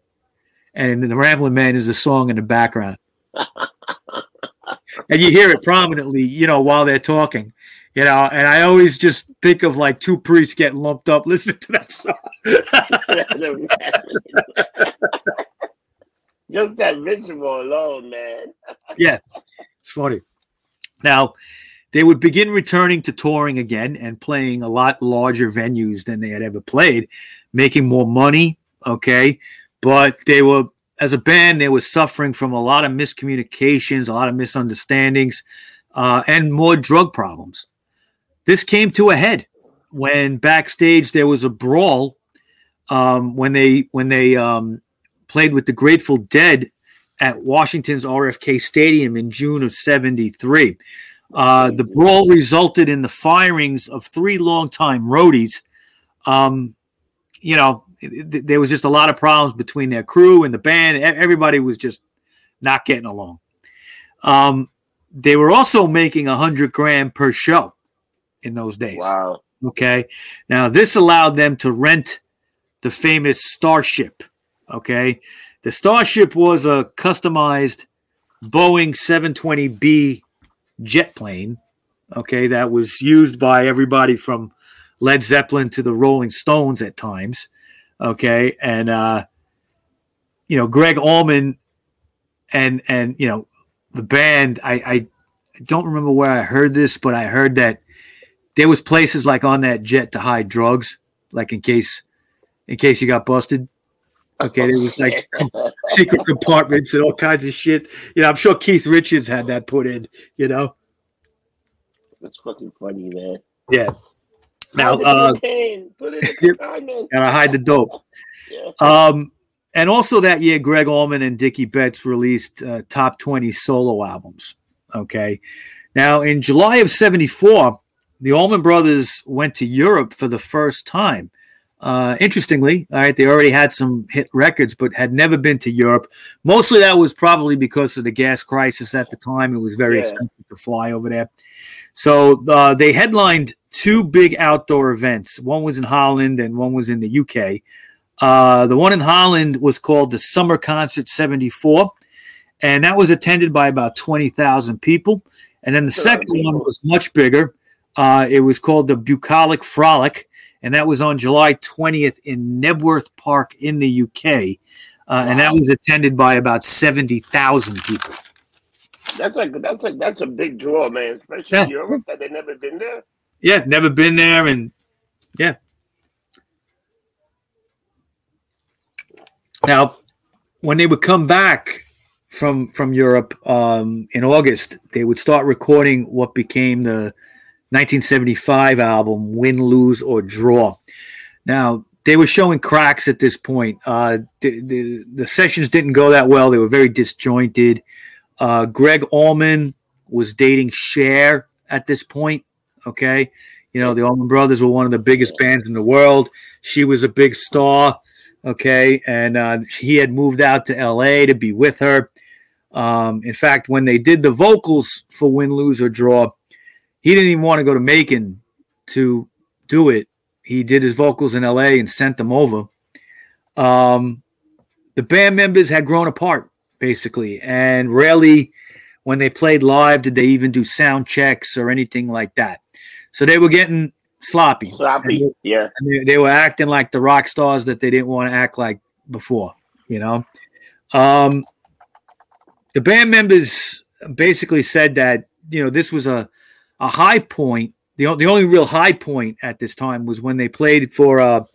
and the Rambling Man is a song in the background, and you hear it prominently, you know, while they're talking. You know, and I always just think of like two priests getting lumped up listening to that song. Just that visual alone, man. yeah, it's funny. Now, they would begin returning to touring again and playing a lot larger venues than they had ever played, making more money. Okay. But they were, as a band, they were suffering from a lot of miscommunications, a lot of misunderstandings, uh, and more drug problems. This came to a head when backstage there was a brawl um, when they when they um, played with the Grateful Dead at Washington's RFK Stadium in June of 73. Uh, the brawl resulted in the firings of three longtime roadies. Um, you know, it- it- there was just a lot of problems between their crew and the band. Everybody was just not getting along. Um, they were also making a hundred grand per show in those days. Wow. Okay. Now, this allowed them to rent the famous Starship. Okay. The Starship was a customized Boeing 720B jet plane. Okay. That was used by everybody from Led Zeppelin to the Rolling Stones at times. Okay. And, uh, you know, Gregg Allman and, and, you know, the band, I, I don't remember where I heard this, but I heard that there was places like on that jet to hide drugs, like in case in case you got busted. Okay, there was like secret compartments and all kinds of shit. You know, I'm sure Keith Richards had that put in. You know, That's fucking funny, man. yeah. Now, uh, cocaine. Put it in the condoms. and I hide the dope. Yeah. Um, and also that year, Gregg Allman and Dickey Betts released uh, top 20 solo albums. Okay. Now, in July of 74, the Allman Brothers went to Europe for the first time. Uh, interestingly, all right, they already had some hit records, but had never been to Europe. Mostly that was probably because of the gas crisis at the time. It was very Yeah. expensive to fly over there. So uh, they headlined two big outdoor events. One was in Holland and one was in the UK. Uh, the one in Holland was called the Summer Concert 74, and that was attended by about 20,000 people. And then the That's a lot of second one was much bigger. Uh, it was called the Bucolic Frolic, and that was on July 20th in Knebworth Park in the UK. Uh, And that was attended by about 70,000 people. That's like that's like that's a big draw, man. Especially Yeah. in Europe that they never been there. Yeah, never been there, and yeah. Now, when they would come back from from Europe um, in August, they would start recording what became the 1975 album "Win, Lose, or Draw." Now, they were showing cracks at this point. Uh, the, the, the sessions didn't go that well. They were very disjointed. Uh, Gregg Allman was dating Cher at this point. Okay, you know the Allman Brothers were one of the biggest bands in the world. She was a big star. Okay, and uh, he had moved out to L.A. to be with her. Um, in fact, when they did the vocals for Win, Lose, or Draw, he didn't even want to go to Macon to do it. He did his vocals in LA and sent them over. Um, the band members had grown apart, basically, and rarely, when they played live, did they even do sound checks or anything like that. So they were getting sloppy. Sloppy, And yeah. they, they were acting like the rock stars that they didn't want to act like before, you know. Um, the band members basically said that you know this was a a high point. The, the only real high point at this time was when they played for a,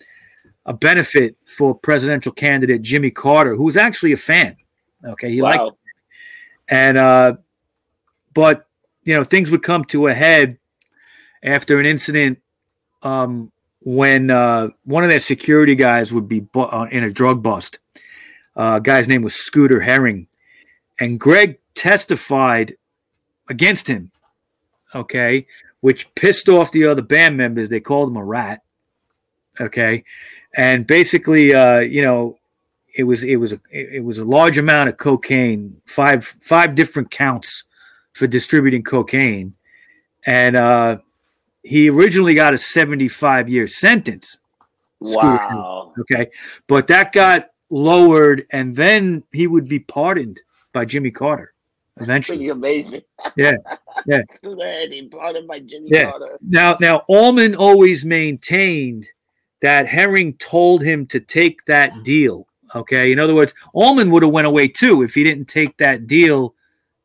a benefit for presidential candidate Jimmy Carter, who was actually a fan. Okay, he liked Wow. and uh, but you know things would come to a head after an incident um, when uh, one of their security guys would be bu- uh, in a drug bust. Uh, guy's name was Scooter Herring, and Gregg testified against him. Okay, which pissed off the other band members. They called him a rat. Okay, and basically, uh, you know, it was it was a it was a large amount of cocaine, five five different counts for distributing cocaine, and uh, he originally got a seventy five year sentence. Wow. Okay, but that got lowered, and then he would be pardoned by Jimmy Carter eventually. Pretty amazing. Yeah, yeah. He it by Jimmy Yeah. Carter. Now, now Allman always maintained that Herring told him to take that deal. Okay, in other words, Allman would have went away too if he didn't take that deal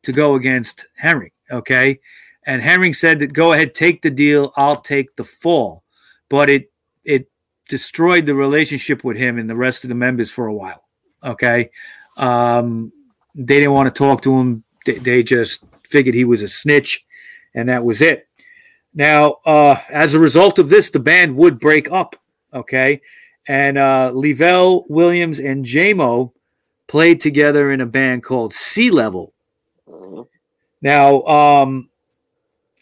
to go against Herring. Okay, and Herring said that go ahead, take the deal. I'll take the fall, but it it destroyed the relationship with him and the rest of the members for a while. Okay, um, they didn't want to talk to him. They, they just figured he was a snitch, and that was it. Now, uh, as a result of this, the band would break up. Okay. And uh, Leavell, Williams, and Jaimoe played together in a band called Sea Level. Mhm. Now, um,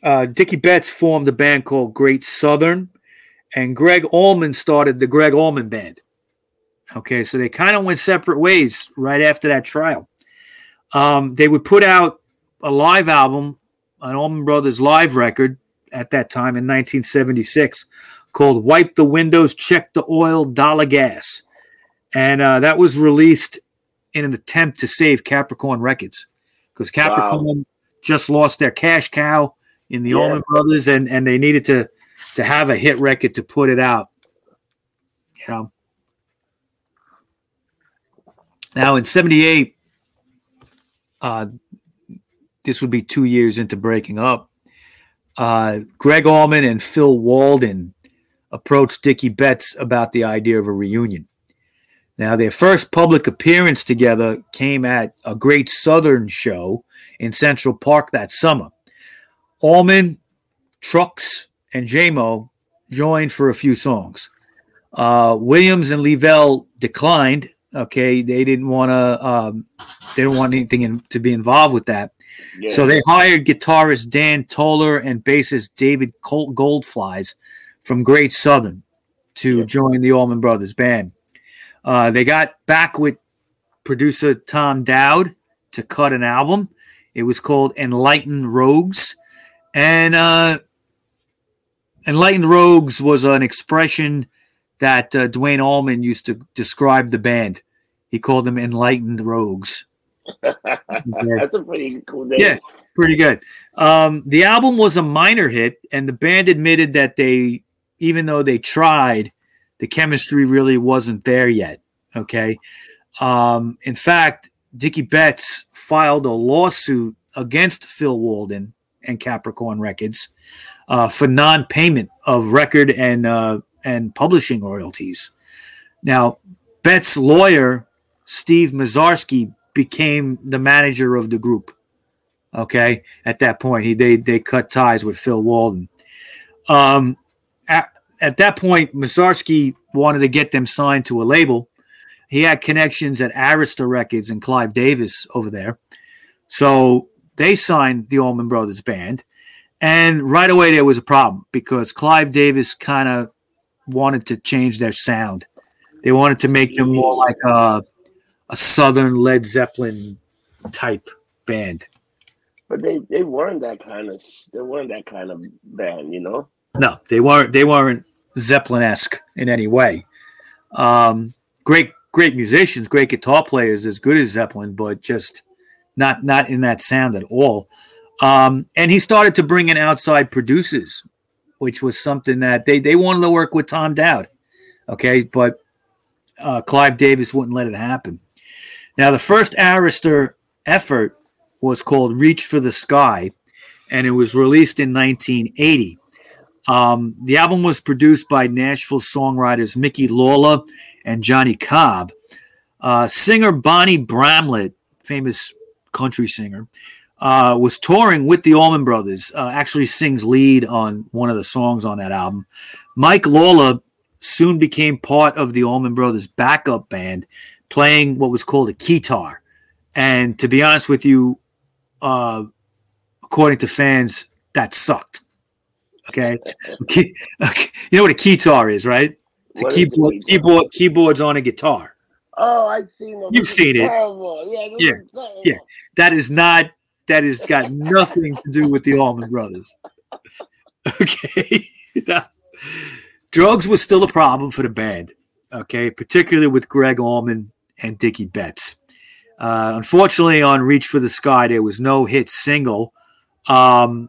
uh, Dickey Betts formed a band called Great Southern, and Gregg Allman started the Gregg Allman Band. Okay, so they kind of went separate ways right after that trial. Um, they would put out a live album, an Allman Brothers live record at that time in 1976 called Wipe the Windows, Check the Oil, Dollar Gas. And uh, that was released in an attempt to save Capricorn Records because Capricorn just lost their cash cow in the Yeah. Allman Brothers and, and they needed to, to have a hit record to put it out. You know. Now in 78, uh, this would be two years into breaking up. Uh, Gregg Allman and Phil Walden approached Dickey Betts about the idea of a reunion. Now, their first public appearance together came at a Great Southern show in Central Park that summer. Allman, Trucks, and Jaimoe joined for a few songs. Uh, Williams and Leavell declined. Okay, they didn't want to. Um, they didn't want anything in, to be involved with that. Yeah. So they hired guitarist Dan Toler and bassist David Colt Goldflies from Great Southern to Yeah. join the Allman Brothers band. Uh, they got back with producer Tom Dowd to cut an album. It was called Enlightened Rogues. And uh, Enlightened Rogues was an expression that uh, Duane Allman used to describe the band. He called them Enlightened Rogues. That's a pretty cool name. Yeah. Pretty good. Um, the album was a minor hit, and the band admitted that they, even though they tried, the chemistry really wasn't there yet. Okay. Um, in fact, Dickey Betts filed a lawsuit against Phil Walden and Capricorn Records uh, for non-payment of record and uh, and publishing royalties. Now, Betts' lawyer Steve Massarsky became the manager of the group. Okay, at that point, he they they cut ties with Phil Walden. Um, at that point, Massarsky wanted to get them signed to a label. He had connections at Arista Records and Clive Davis over there. So they signed the Allman Brothers Band. And right away, there was a problem because Clive Davis kind of wanted to change their sound. They wanted to make them more like a, a Southern Led Zeppelin type band. But they, they weren't that kind of they weren't that kind of band, you know. No, they weren't. They weren't Zeppelin esque in any way. Um, great, great musicians, great guitar players, as good as Zeppelin, but just not not in that sound at all. Um, and he started to bring in outside producers, which was something that they they wanted to work with Tom Dowd. Okay, but uh, Clive Davis wouldn't let it happen. Now, the first Arista effort was called Reach for the Sky, and it was released in 1980. Um, the album was produced by Nashville songwriters Mickey Lawler and Johnny Cobb. Uh, singer Bonnie Bramlett, famous country singer, uh, was touring with the Allman Brothers. Uh, actually, sings lead on one of the songs on that album. Mike Lawler soon became part of the Allman Brothers backup band, playing what was called a keytar. And to be honest with you, uh, according to fans, that sucked. Okay. you know what a keytar is, right? It's a keyboard, keyboard, keyboards on a guitar. Oh, I've seen them. You've seen it. Yeah, yeah, yeah. That is not. That has got nothing to do with the Allman Brothers. Okay. drugs was still a problem for the band. Okay, particularly with Gregg Allman and Dickey Betts. Uh, unfortunately, on Reach for the Sky, there was no hit single. Um,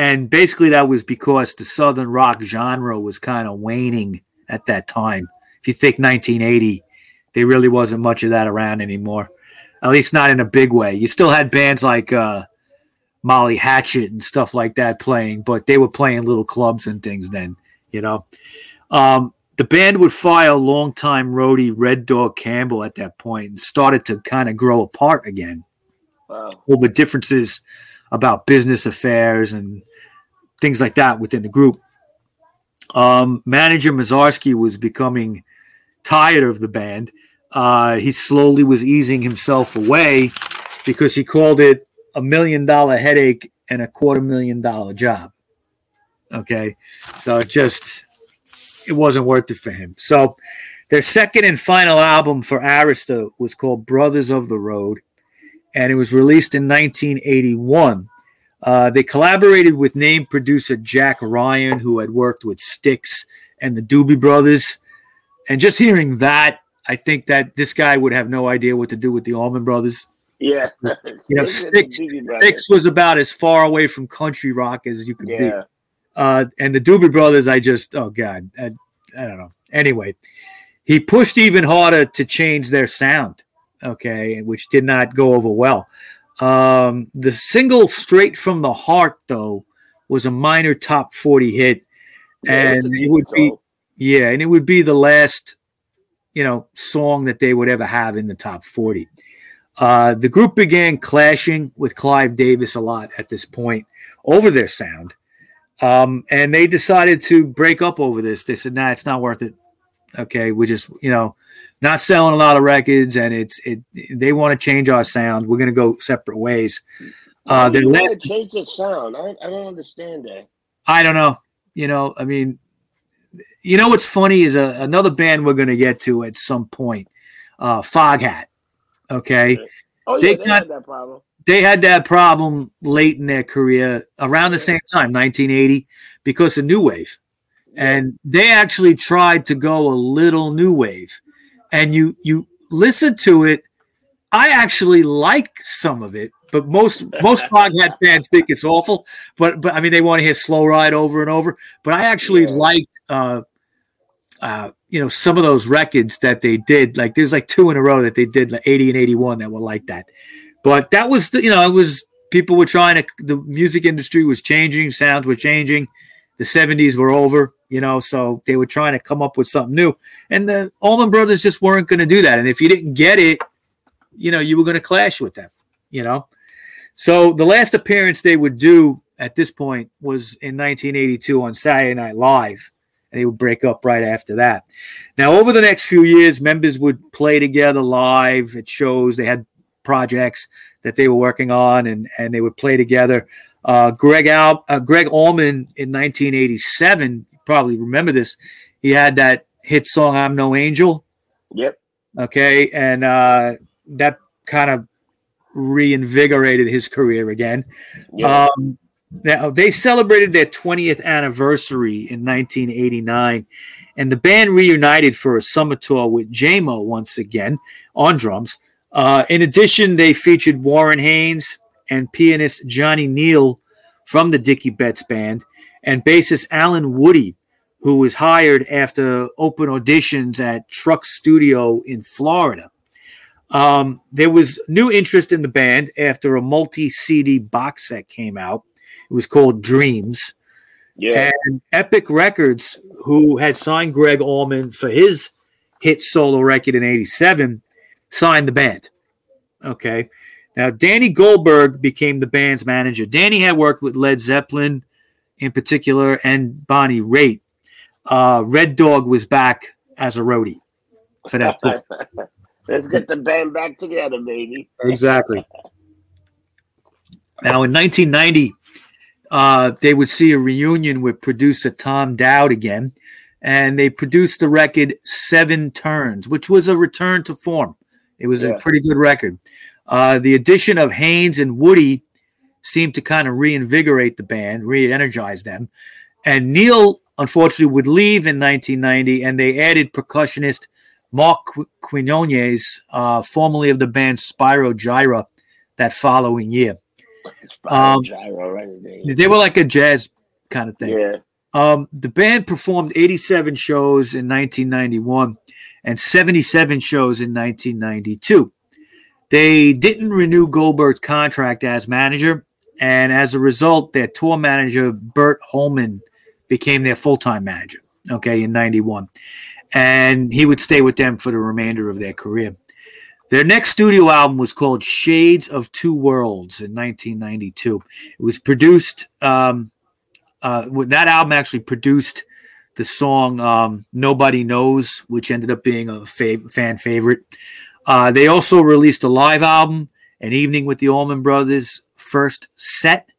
and basically, that was because the Southern rock genre was kind of waning at that time. If you think 1980, there really wasn't much of that around anymore, at least not in a big way. You still had bands like uh, Molly Hatchet and stuff like that playing, but they were playing little clubs and things then, you know. Um, the band would fire longtime roadie Red Dog Campbell at that point and started to kind of grow apart again wow. over differences about business affairs and things like that within the group. Um, manager Massarsky was becoming tired of the band. Uh, he slowly was easing himself away because he called it a million dollar headache and a quarter million dollar job. Okay. So it just it wasn't worth it for him. So their second and final album for Arista was called Brothers of the Road, and it was released in 1981. Uh, they collaborated with name producer Jack Ryan, who had worked with Styx and the Doobie Brothers. And just hearing that, I think that this guy would have no idea what to do with the Allman Brothers. Yeah, you know, Styx, Styx was about as far away from country rock as you could yeah. be. Uh, and the Doobie Brothers, I just, oh God, I, I don't know. Anyway, he pushed even harder to change their sound, okay, which did not go over well. Um, the single Straight from the Heart, though, was a minor top 40 hit. And yeah, it would be, yeah, and it would be the last, you know, song that they would ever have in the top 40. Uh, the group began clashing with Clive Davis a lot at this point over their sound. Um, and they decided to break up over this. They said, "Nah, it's not worth it. Okay, we just, you know, not selling a lot of records, and it's it. They want to change our sound. We're going to go separate ways." Uh, they want to change the sound. I, I don't understand that. I don't know. You know, I mean, you know what's funny is a, another band we're going to get to at some point. Uh, Foghat. Okay. Oh yeah, they, they got, that problem they had that problem late in their career around the same time 1980 because of new wave and they actually tried to go a little new wave and you you listen to it i actually like some of it but most most Foghat fans think it's awful but but i mean they want to hear slow ride over and over but i actually yeah. liked uh uh you know some of those records that they did like there's like two in a row that they did like 80 and 81 that were like that but that was, the, you know, it was people were trying to. The music industry was changing, sounds were changing. The '70s were over, you know, so they were trying to come up with something new. And the Allman Brothers just weren't going to do that. And if you didn't get it, you know, you were going to clash with them, you know. So the last appearance they would do at this point was in 1982 on Saturday Night Live. and they would break up right after that. Now, over the next few years, members would play together live at shows. They had projects that they were working on, and and they would play together. Uh, Gregg Al, uh, Gregg Allman in 1987, you probably remember this. He had that hit song "I'm No Angel." Yep. Okay, and uh, that kind of reinvigorated his career again. Yeah. Um, now they celebrated their 20th anniversary in 1989, and the band reunited for a summer tour with Jaimoe once again on drums. Uh, in addition, they featured Warren Haynes and pianist Johnny Neel from the Dickey Betts band, and bassist Allen Woody, who was hired after open auditions at Truck Studio in Florida. Um, there was new interest in the band after a multi CD box set came out. It was called Dreams. Yeah. And Epic Records, who had signed Gregg Allman for his hit solo record in 87, signed the band. Okay. Now, Danny Goldberg became the band's manager. Danny had worked with Led Zeppelin in particular and Bonnie Raitt. Uh, Red Dog was back as a roadie for that. Let's get the band back together, baby. exactly. Now, in 1990, uh, they would see a reunion with producer Tom Dowd again, and they produced the record Seven Turns, which was a return to form. It was Yeah. a pretty good record. Uh, the addition of Haynes and Woody seemed to kind of reinvigorate the band, re-energize them. And Neel, unfortunately, would leave in 1990, and they added percussionist Mark Quinones, uh, formerly of the band Spyro Gyra, that following year. Um, Gyro, right. They were like a jazz kind of thing. Yeah. Um, the band performed 87 shows in 1991 and 77 shows in 1992. They didn't renew Goldberg's contract as manager, and as a result, their tour manager, Bert Holman, became their full time manager, okay, in 91. And he would stay with them for the remainder of their career. Their next studio album was called Shades of Two Worlds in 1992. It was produced, um, uh, that album actually produced the song um, Nobody Knows, which ended up being a fav- fan favorite. Uh, they also released a live album, An Evening with the Allman Brothers, first set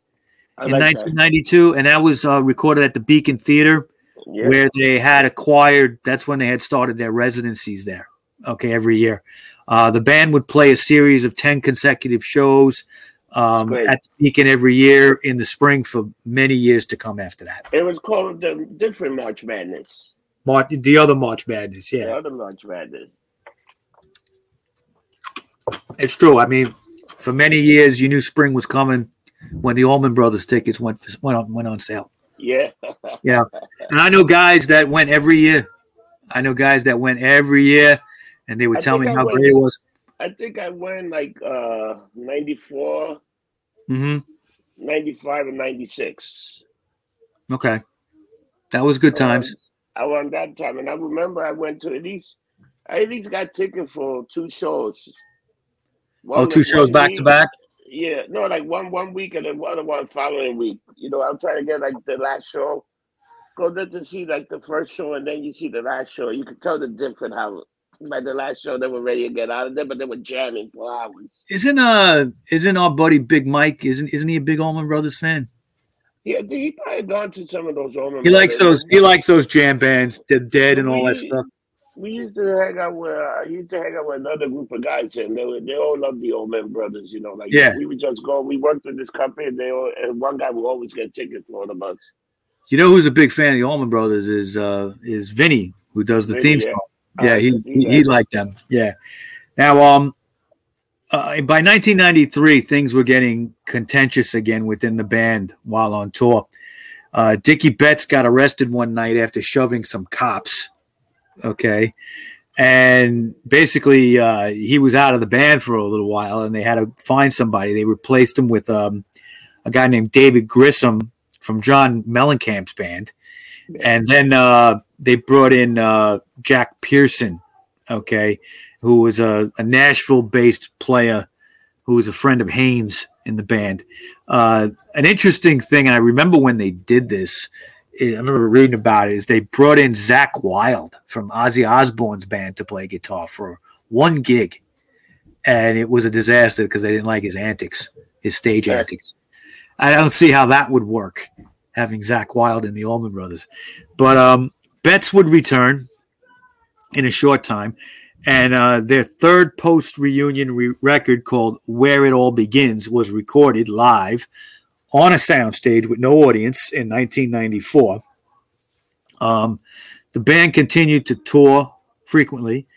I in like that. 1992, and that was uh, recorded at the Beacon Theater, Yeah. where they had acquired. That's when they had started their residencies there. Okay, every year, uh, the band would play a series of ten consecutive shows um, at the Beacon every year in the spring for many years to come after that. It was called the different March Madness. Mar- the other March Madness, yeah. The other March Madness. it's true. I mean, for many years, you knew spring was coming when the Allman Brothers tickets went went on, went on sale. Yeah. Yeah. And I know guys that went every year. I know guys that went every year, and they would I tell me I how went- great it was. I think I went like uh 94, hmm 95, and 96. Okay, that was good times. I went that time, and I remember I went to at least, I at least got tickets for two shows. One Oh, two shows back to back. Yeah, no, like one one week and then one of one following week. You know, I'm trying to get like the last show. Go there to see like the first show, and then you see the last show. You can tell the difference how by the last show they were ready to get out of there, but they were jamming for hours. Isn't uh isn't our buddy Big Mike? Isn't isn't he a big Allman Brothers fan? Yeah, he probably gone to some of those. Allman He likes Brothers. those. He likes those jam bands, the Dead and all that stuff. We used to hang out with I used to hang out with another group of guys, and they were, they all loved the old men brothers. You know, like Yeah. we would just go. We worked in this company, and they all, and one guy would always get tickets for all of us. You know who's a big fan of the Allman Brothers is uh is Vinny, who does the Vinny, theme song. I Yeah, he he, he liked them. Yeah. Now, um, uh, by 1993, things were getting contentious again within the band while on tour. Uh, Dickey Betts got arrested one night after shoving some cops. Okay. And basically, uh, he was out of the band for a little while, and they had to find somebody. They replaced him with um, a guy named David Grissom from John Mellencamp's band. And then uh, they brought in uh, Jack Pearson, okay, who was a, a Nashville based player who was a friend of Haynes in the band. Uh, an interesting thing, and I remember when they did this, I remember reading about it. Is they brought in Zakk Wylde from Ozzy Osbourne's band to play guitar for one gig, and it was a disaster because they didn't like his antics, his stage antics. I don't see how that would work, having Zakk Wylde and the Allman Brothers. But um, Betts would return in a short time, and uh, their third post reunion re- record called "Where It All Begins" was recorded live on a soundstage with no audience in 1994. Um, the band continued to tour frequently,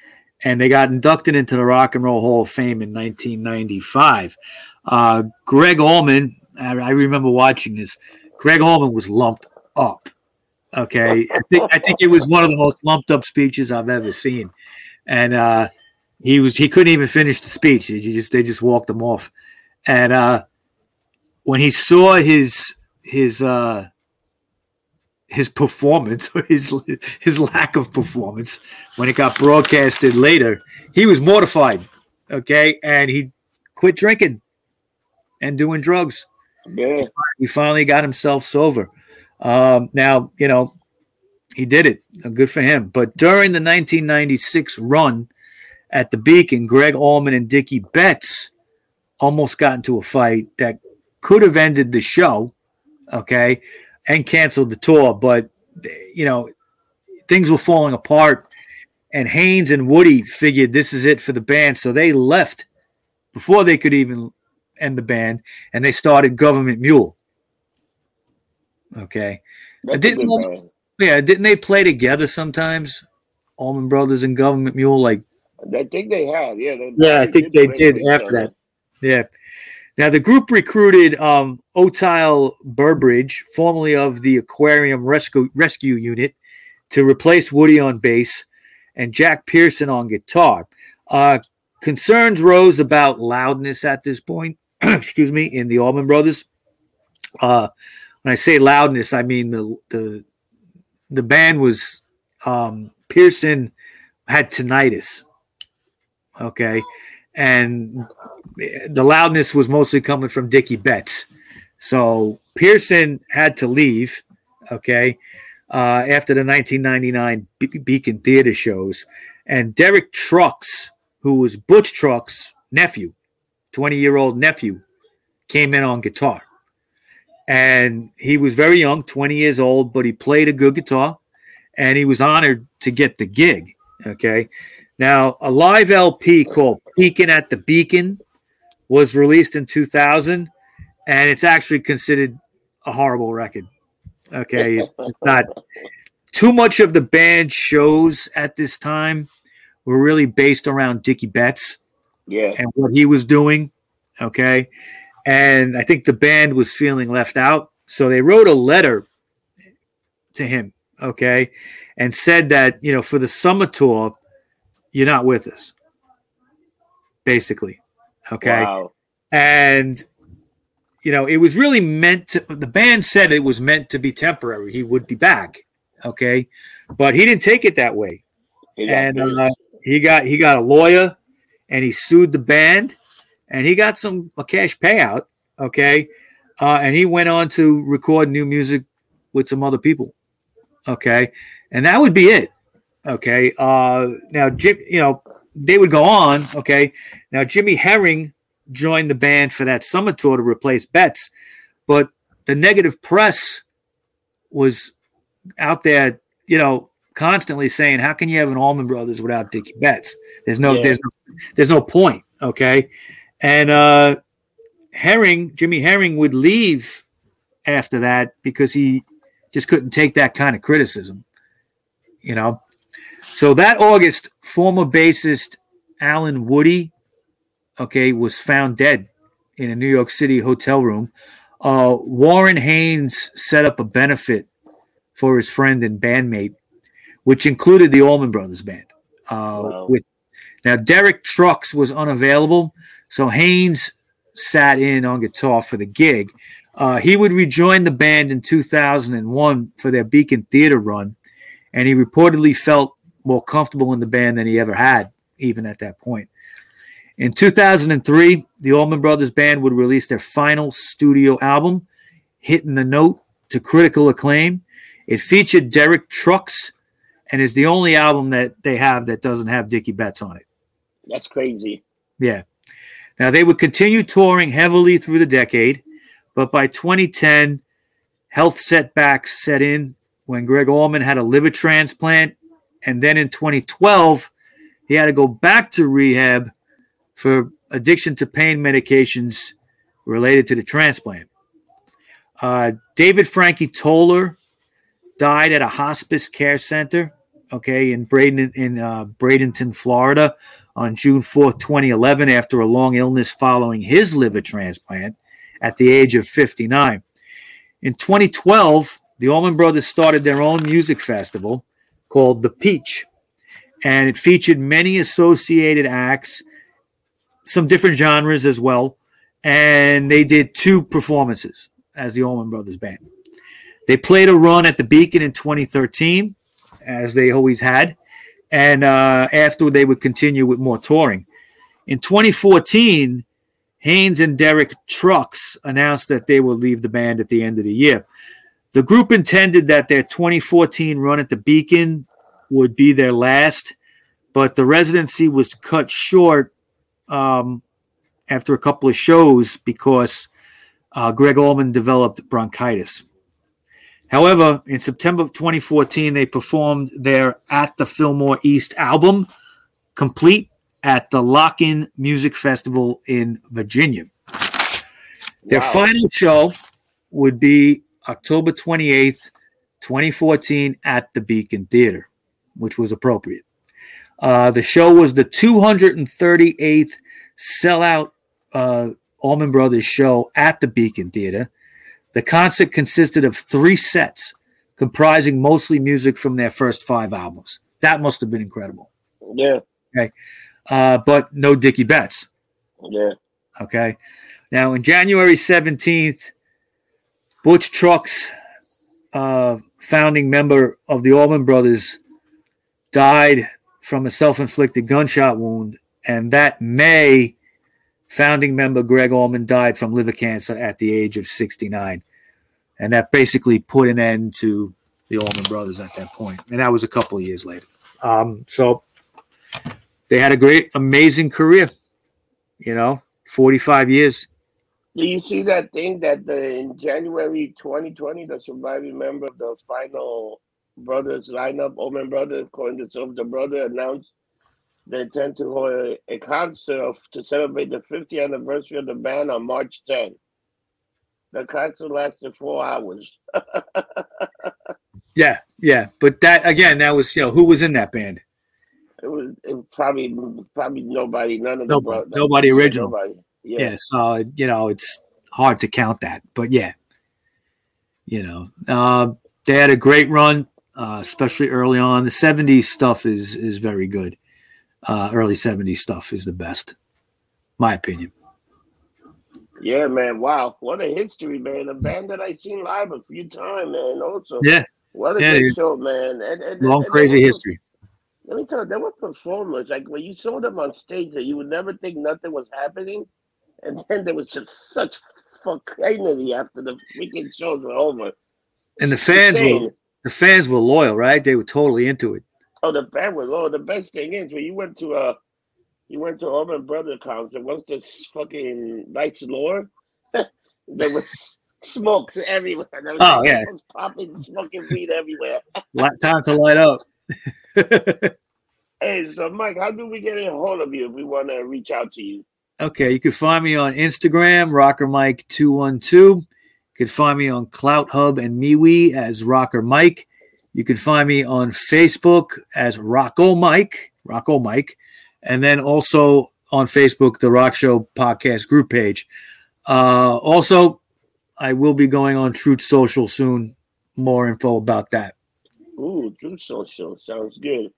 and they got inducted into the Rock and Roll Hall of Fame in 1995. Uh, Gregg Allman, I, I remember watching this. Gregg Allman was lumped up. Okay, I think I think it was one of the most lumped up speeches I've ever seen, and uh, he was he couldn't even finish the speech. He just they just walked him off, and uh, when he saw his his uh, his performance or his his lack of performance when it got broadcasted later, he was mortified. Okay, and he quit drinking and doing drugs. Yeah. He finally got himself sober. Um, now, you know, he did it. Good for him. But during the 1996 run at the Beacon, Gregg Allman and Dickey Betts almost got into a fight that could have ended the show, okay, and canceled the tour. But, you know, things were falling apart. And Haynes and Woody figured this is it for the band. So they left before they could even end the band and they started Government Mule. Okay. That's didn't good. Yeah, didn't they play together sometimes? Allman Brothers and Government Mule, like I think they had. Yeah. They, Yeah, I think they play did after other. that. yeah. Now the group recruited um, Oteil Burbridge, formerly of the Aquarium Rescue Rescue Unit, to replace Woody on bass and Jack Pearson on guitar. Uh, concerns rose about loudness at this point. excuse me, in the Allman Brothers. Uh, when I say loudness, I mean the the the band was um, Pearson had tinnitus. Okay, and the loudness was mostly coming from Dickey Betts. So Pearson had to leave. Okay, uh, after the 1999 Be- Beacon Theater shows, and Derek Trucks, who was Butch Trucks' nephew, 20 year old nephew, came in on guitar. And he was very young, 20 years old, but he played a good guitar and he was honored to get the gig. Okay. Now, a live LP called Peakin' at the Beacon was released in 2000, and it's actually considered a horrible record. Okay. It's, it's not too much of the band shows at this time were really based around Dickey Betts Yeah. and what he was doing. Okay. And I think the band was feeling left out. So they wrote a letter to him. Okay. And said that, you know, for the summer tour, you're not with us. Basically. Okay. Wow. And, you know, it was really meant to, the band said it was meant to be temporary. He would be back. Okay. But he didn't take it that way and uh, he got he got a lawyer and he sued the band and he got some a cash payout okay uh, and he went on to record new music with some other people okay and that would be it okay uh, now jim you know they would go on okay now jimmy herring joined the band for that summer tour to replace betts but the negative press was out there you know constantly saying, "How can you have an Allman Brothers without Dickey Betts?" There's no, Yeah. there's no, there's no point. Okay, and uh, Herring, Jimmy Herring, would leave after that because he just couldn't take that kind of criticism. You know, so that August, former bassist Allen Woody, okay, was found dead in a New York City hotel room. Uh, Warren Haynes set up a benefit for his friend and bandmate which included the Allman Brothers Band. Uh, Wow. With now Derek Trucks was unavailable, so Haynes sat in on guitar for the gig. Uh, he would rejoin the band in 2001 for their Beacon Theater run, and he reportedly felt more comfortable in the band than he ever had, even at that point. In 2003, the Allman Brothers Band would release their final studio album, Hitting the Note, to critical acclaim. It featured Derek Trucks and is the only album that they have that doesn't have Dickey Betts on it. That's crazy. Yeah. Now they would continue touring heavily through the decade, but by 2010, health setbacks set in when Gregg Allman had a liver transplant, and then in 2012, he had to go back to rehab for addiction to pain medications related to the transplant. Uh, David Frankie Toler died at a hospice care center, okay, in Braden in uh, Bradenton, Florida, on June 4th, 2011, after a long illness following his liver transplant at the age of 59. In 2012, the Allman Brothers started their own music festival called The Peach, and it featured many associated acts, some different genres as well, and they did two performances as the Allman Brothers Band. They played a run at the Beacon in 2013, as they always had, and uh, after they would continue with more touring. In 2014, Haynes and Derek Trucks announced that they will leave the band at the end of the year. The group intended that their 2014 run at the Beacon would be their last, but the residency was cut short um, after a couple of shows because uh, Gregg Allman developed bronchitis. However, in September of 2014, they performed their At the Fillmore East album, complete at the Lockn' Music Festival in Virginia. Their Wow. final show would be October 28th, 2014, at the Beacon Theater, which was appropriate. Uh, the show was the 238th sellout uh, Allman Brothers show at the Beacon Theater. The concert consisted of three sets, comprising mostly music from their first five albums. That must have been incredible. Yeah, Okay. Uh, but no Dickey Betts. yeah. Okay. Now, on January 17th, Butch Trucks, uh, founding member of the Allman Brothers, died from a self inflicted gunshot wound. And that May, founding member Gregg Allman died from liver cancer at the age of 69. And that basically put an end to the Allman Brothers at that point. And that was a couple of years later. Um, so they had a great, amazing career, you know, 45 years. Do you see that thing that the, in January 2020, the surviving member of the final brothers lineup, Omen Brothers, according to some of the brother, announced they intend to hold a, concert of- to celebrate the 50th anniversary of the band on March 10th. The concert lasted four hours. Yeah, yeah. But that again, that was you know who was in that band? It was, it was probably probably nobody, none of the Nobody, brothers. nobody original. Nobody. Yeah. Yeah. so you know it's hard to count that, but yeah, you know uh, they had a great run, uh, especially early on. The '70s stuff is is very good. Uh, early '70s stuff is the best, my opinion. Yeah, man. Wow. What a history, man. A band that I seen live a few times, man. Also. Yeah, What a Yeah, good show, man. And, and, long and crazy history. Let me tell you, there were performers like when you saw them on stage that you would never think nothing was happening, and then there was just such fucking after the freaking shows were over. And the fans were the fans were loyal, right? They were totally into it. Oh, the band was oh, the best thing is when you went to a you went to Allman Brother concert. What's this fucking Knights Lore? there was smokes everywhere. There was Oh, yeah. was popping, smoking weed everywhere. Time to light up. Hey, so Mike, how do we get a hold of you if we want to reach out to you? Okay, you can find me on Instagram, Rocker Mike two one two. You can find me on Clout Hub and MeWe as Rocker Mike. You can find me on Facebook as Rocco Mike, Rocco Mike, and then also on Facebook, the Rock Show podcast group page. Uh, also, I will be going on Truth Social soon. More info about that. Ooh, Truth Social sounds good.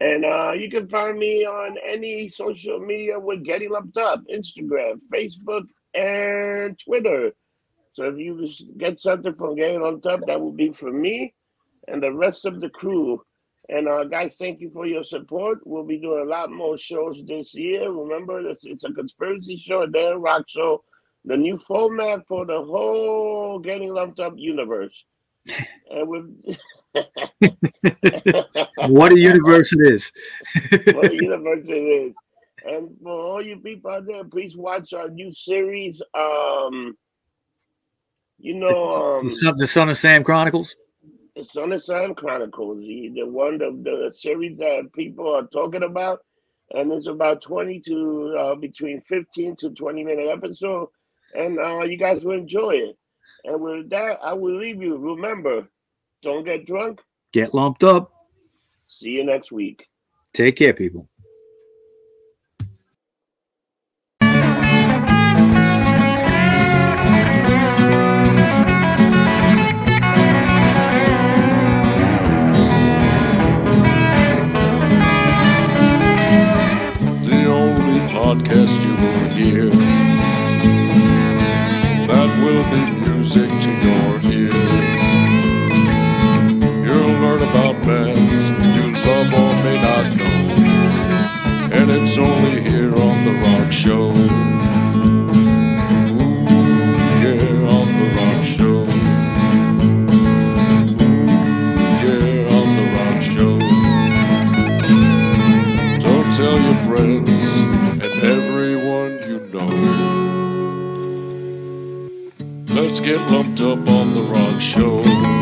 And uh, you can find me on any social media with Getting Lumped Up Instagram, Facebook, and Twitter. So if you get something from Getting Lumped Up, that will be for me and the rest of the crew. And uh, guys, thank you for your support. We'll be doing a lot more shows this year. Remember, this it's a conspiracy show, a Dan Rock show, the new format for the whole Getting Lumped Up universe. and with what a universe it is. what a universe it is. And for all you people out there, please watch our new series. Um, you know, um, the, son, the of Sam Chronicles. The Son of Sam Chronicles, the, the one of the series that people are talking about, and it's about twenty to uh, between fifteen to twenty minute episode, and uh, you guys will enjoy it. And with that, I will leave you. Remember, don't get drunk. Get lumped up. See you next week. Take care, people. Don't tell your friends and everyone you know. Let's get lumped up on the rock show.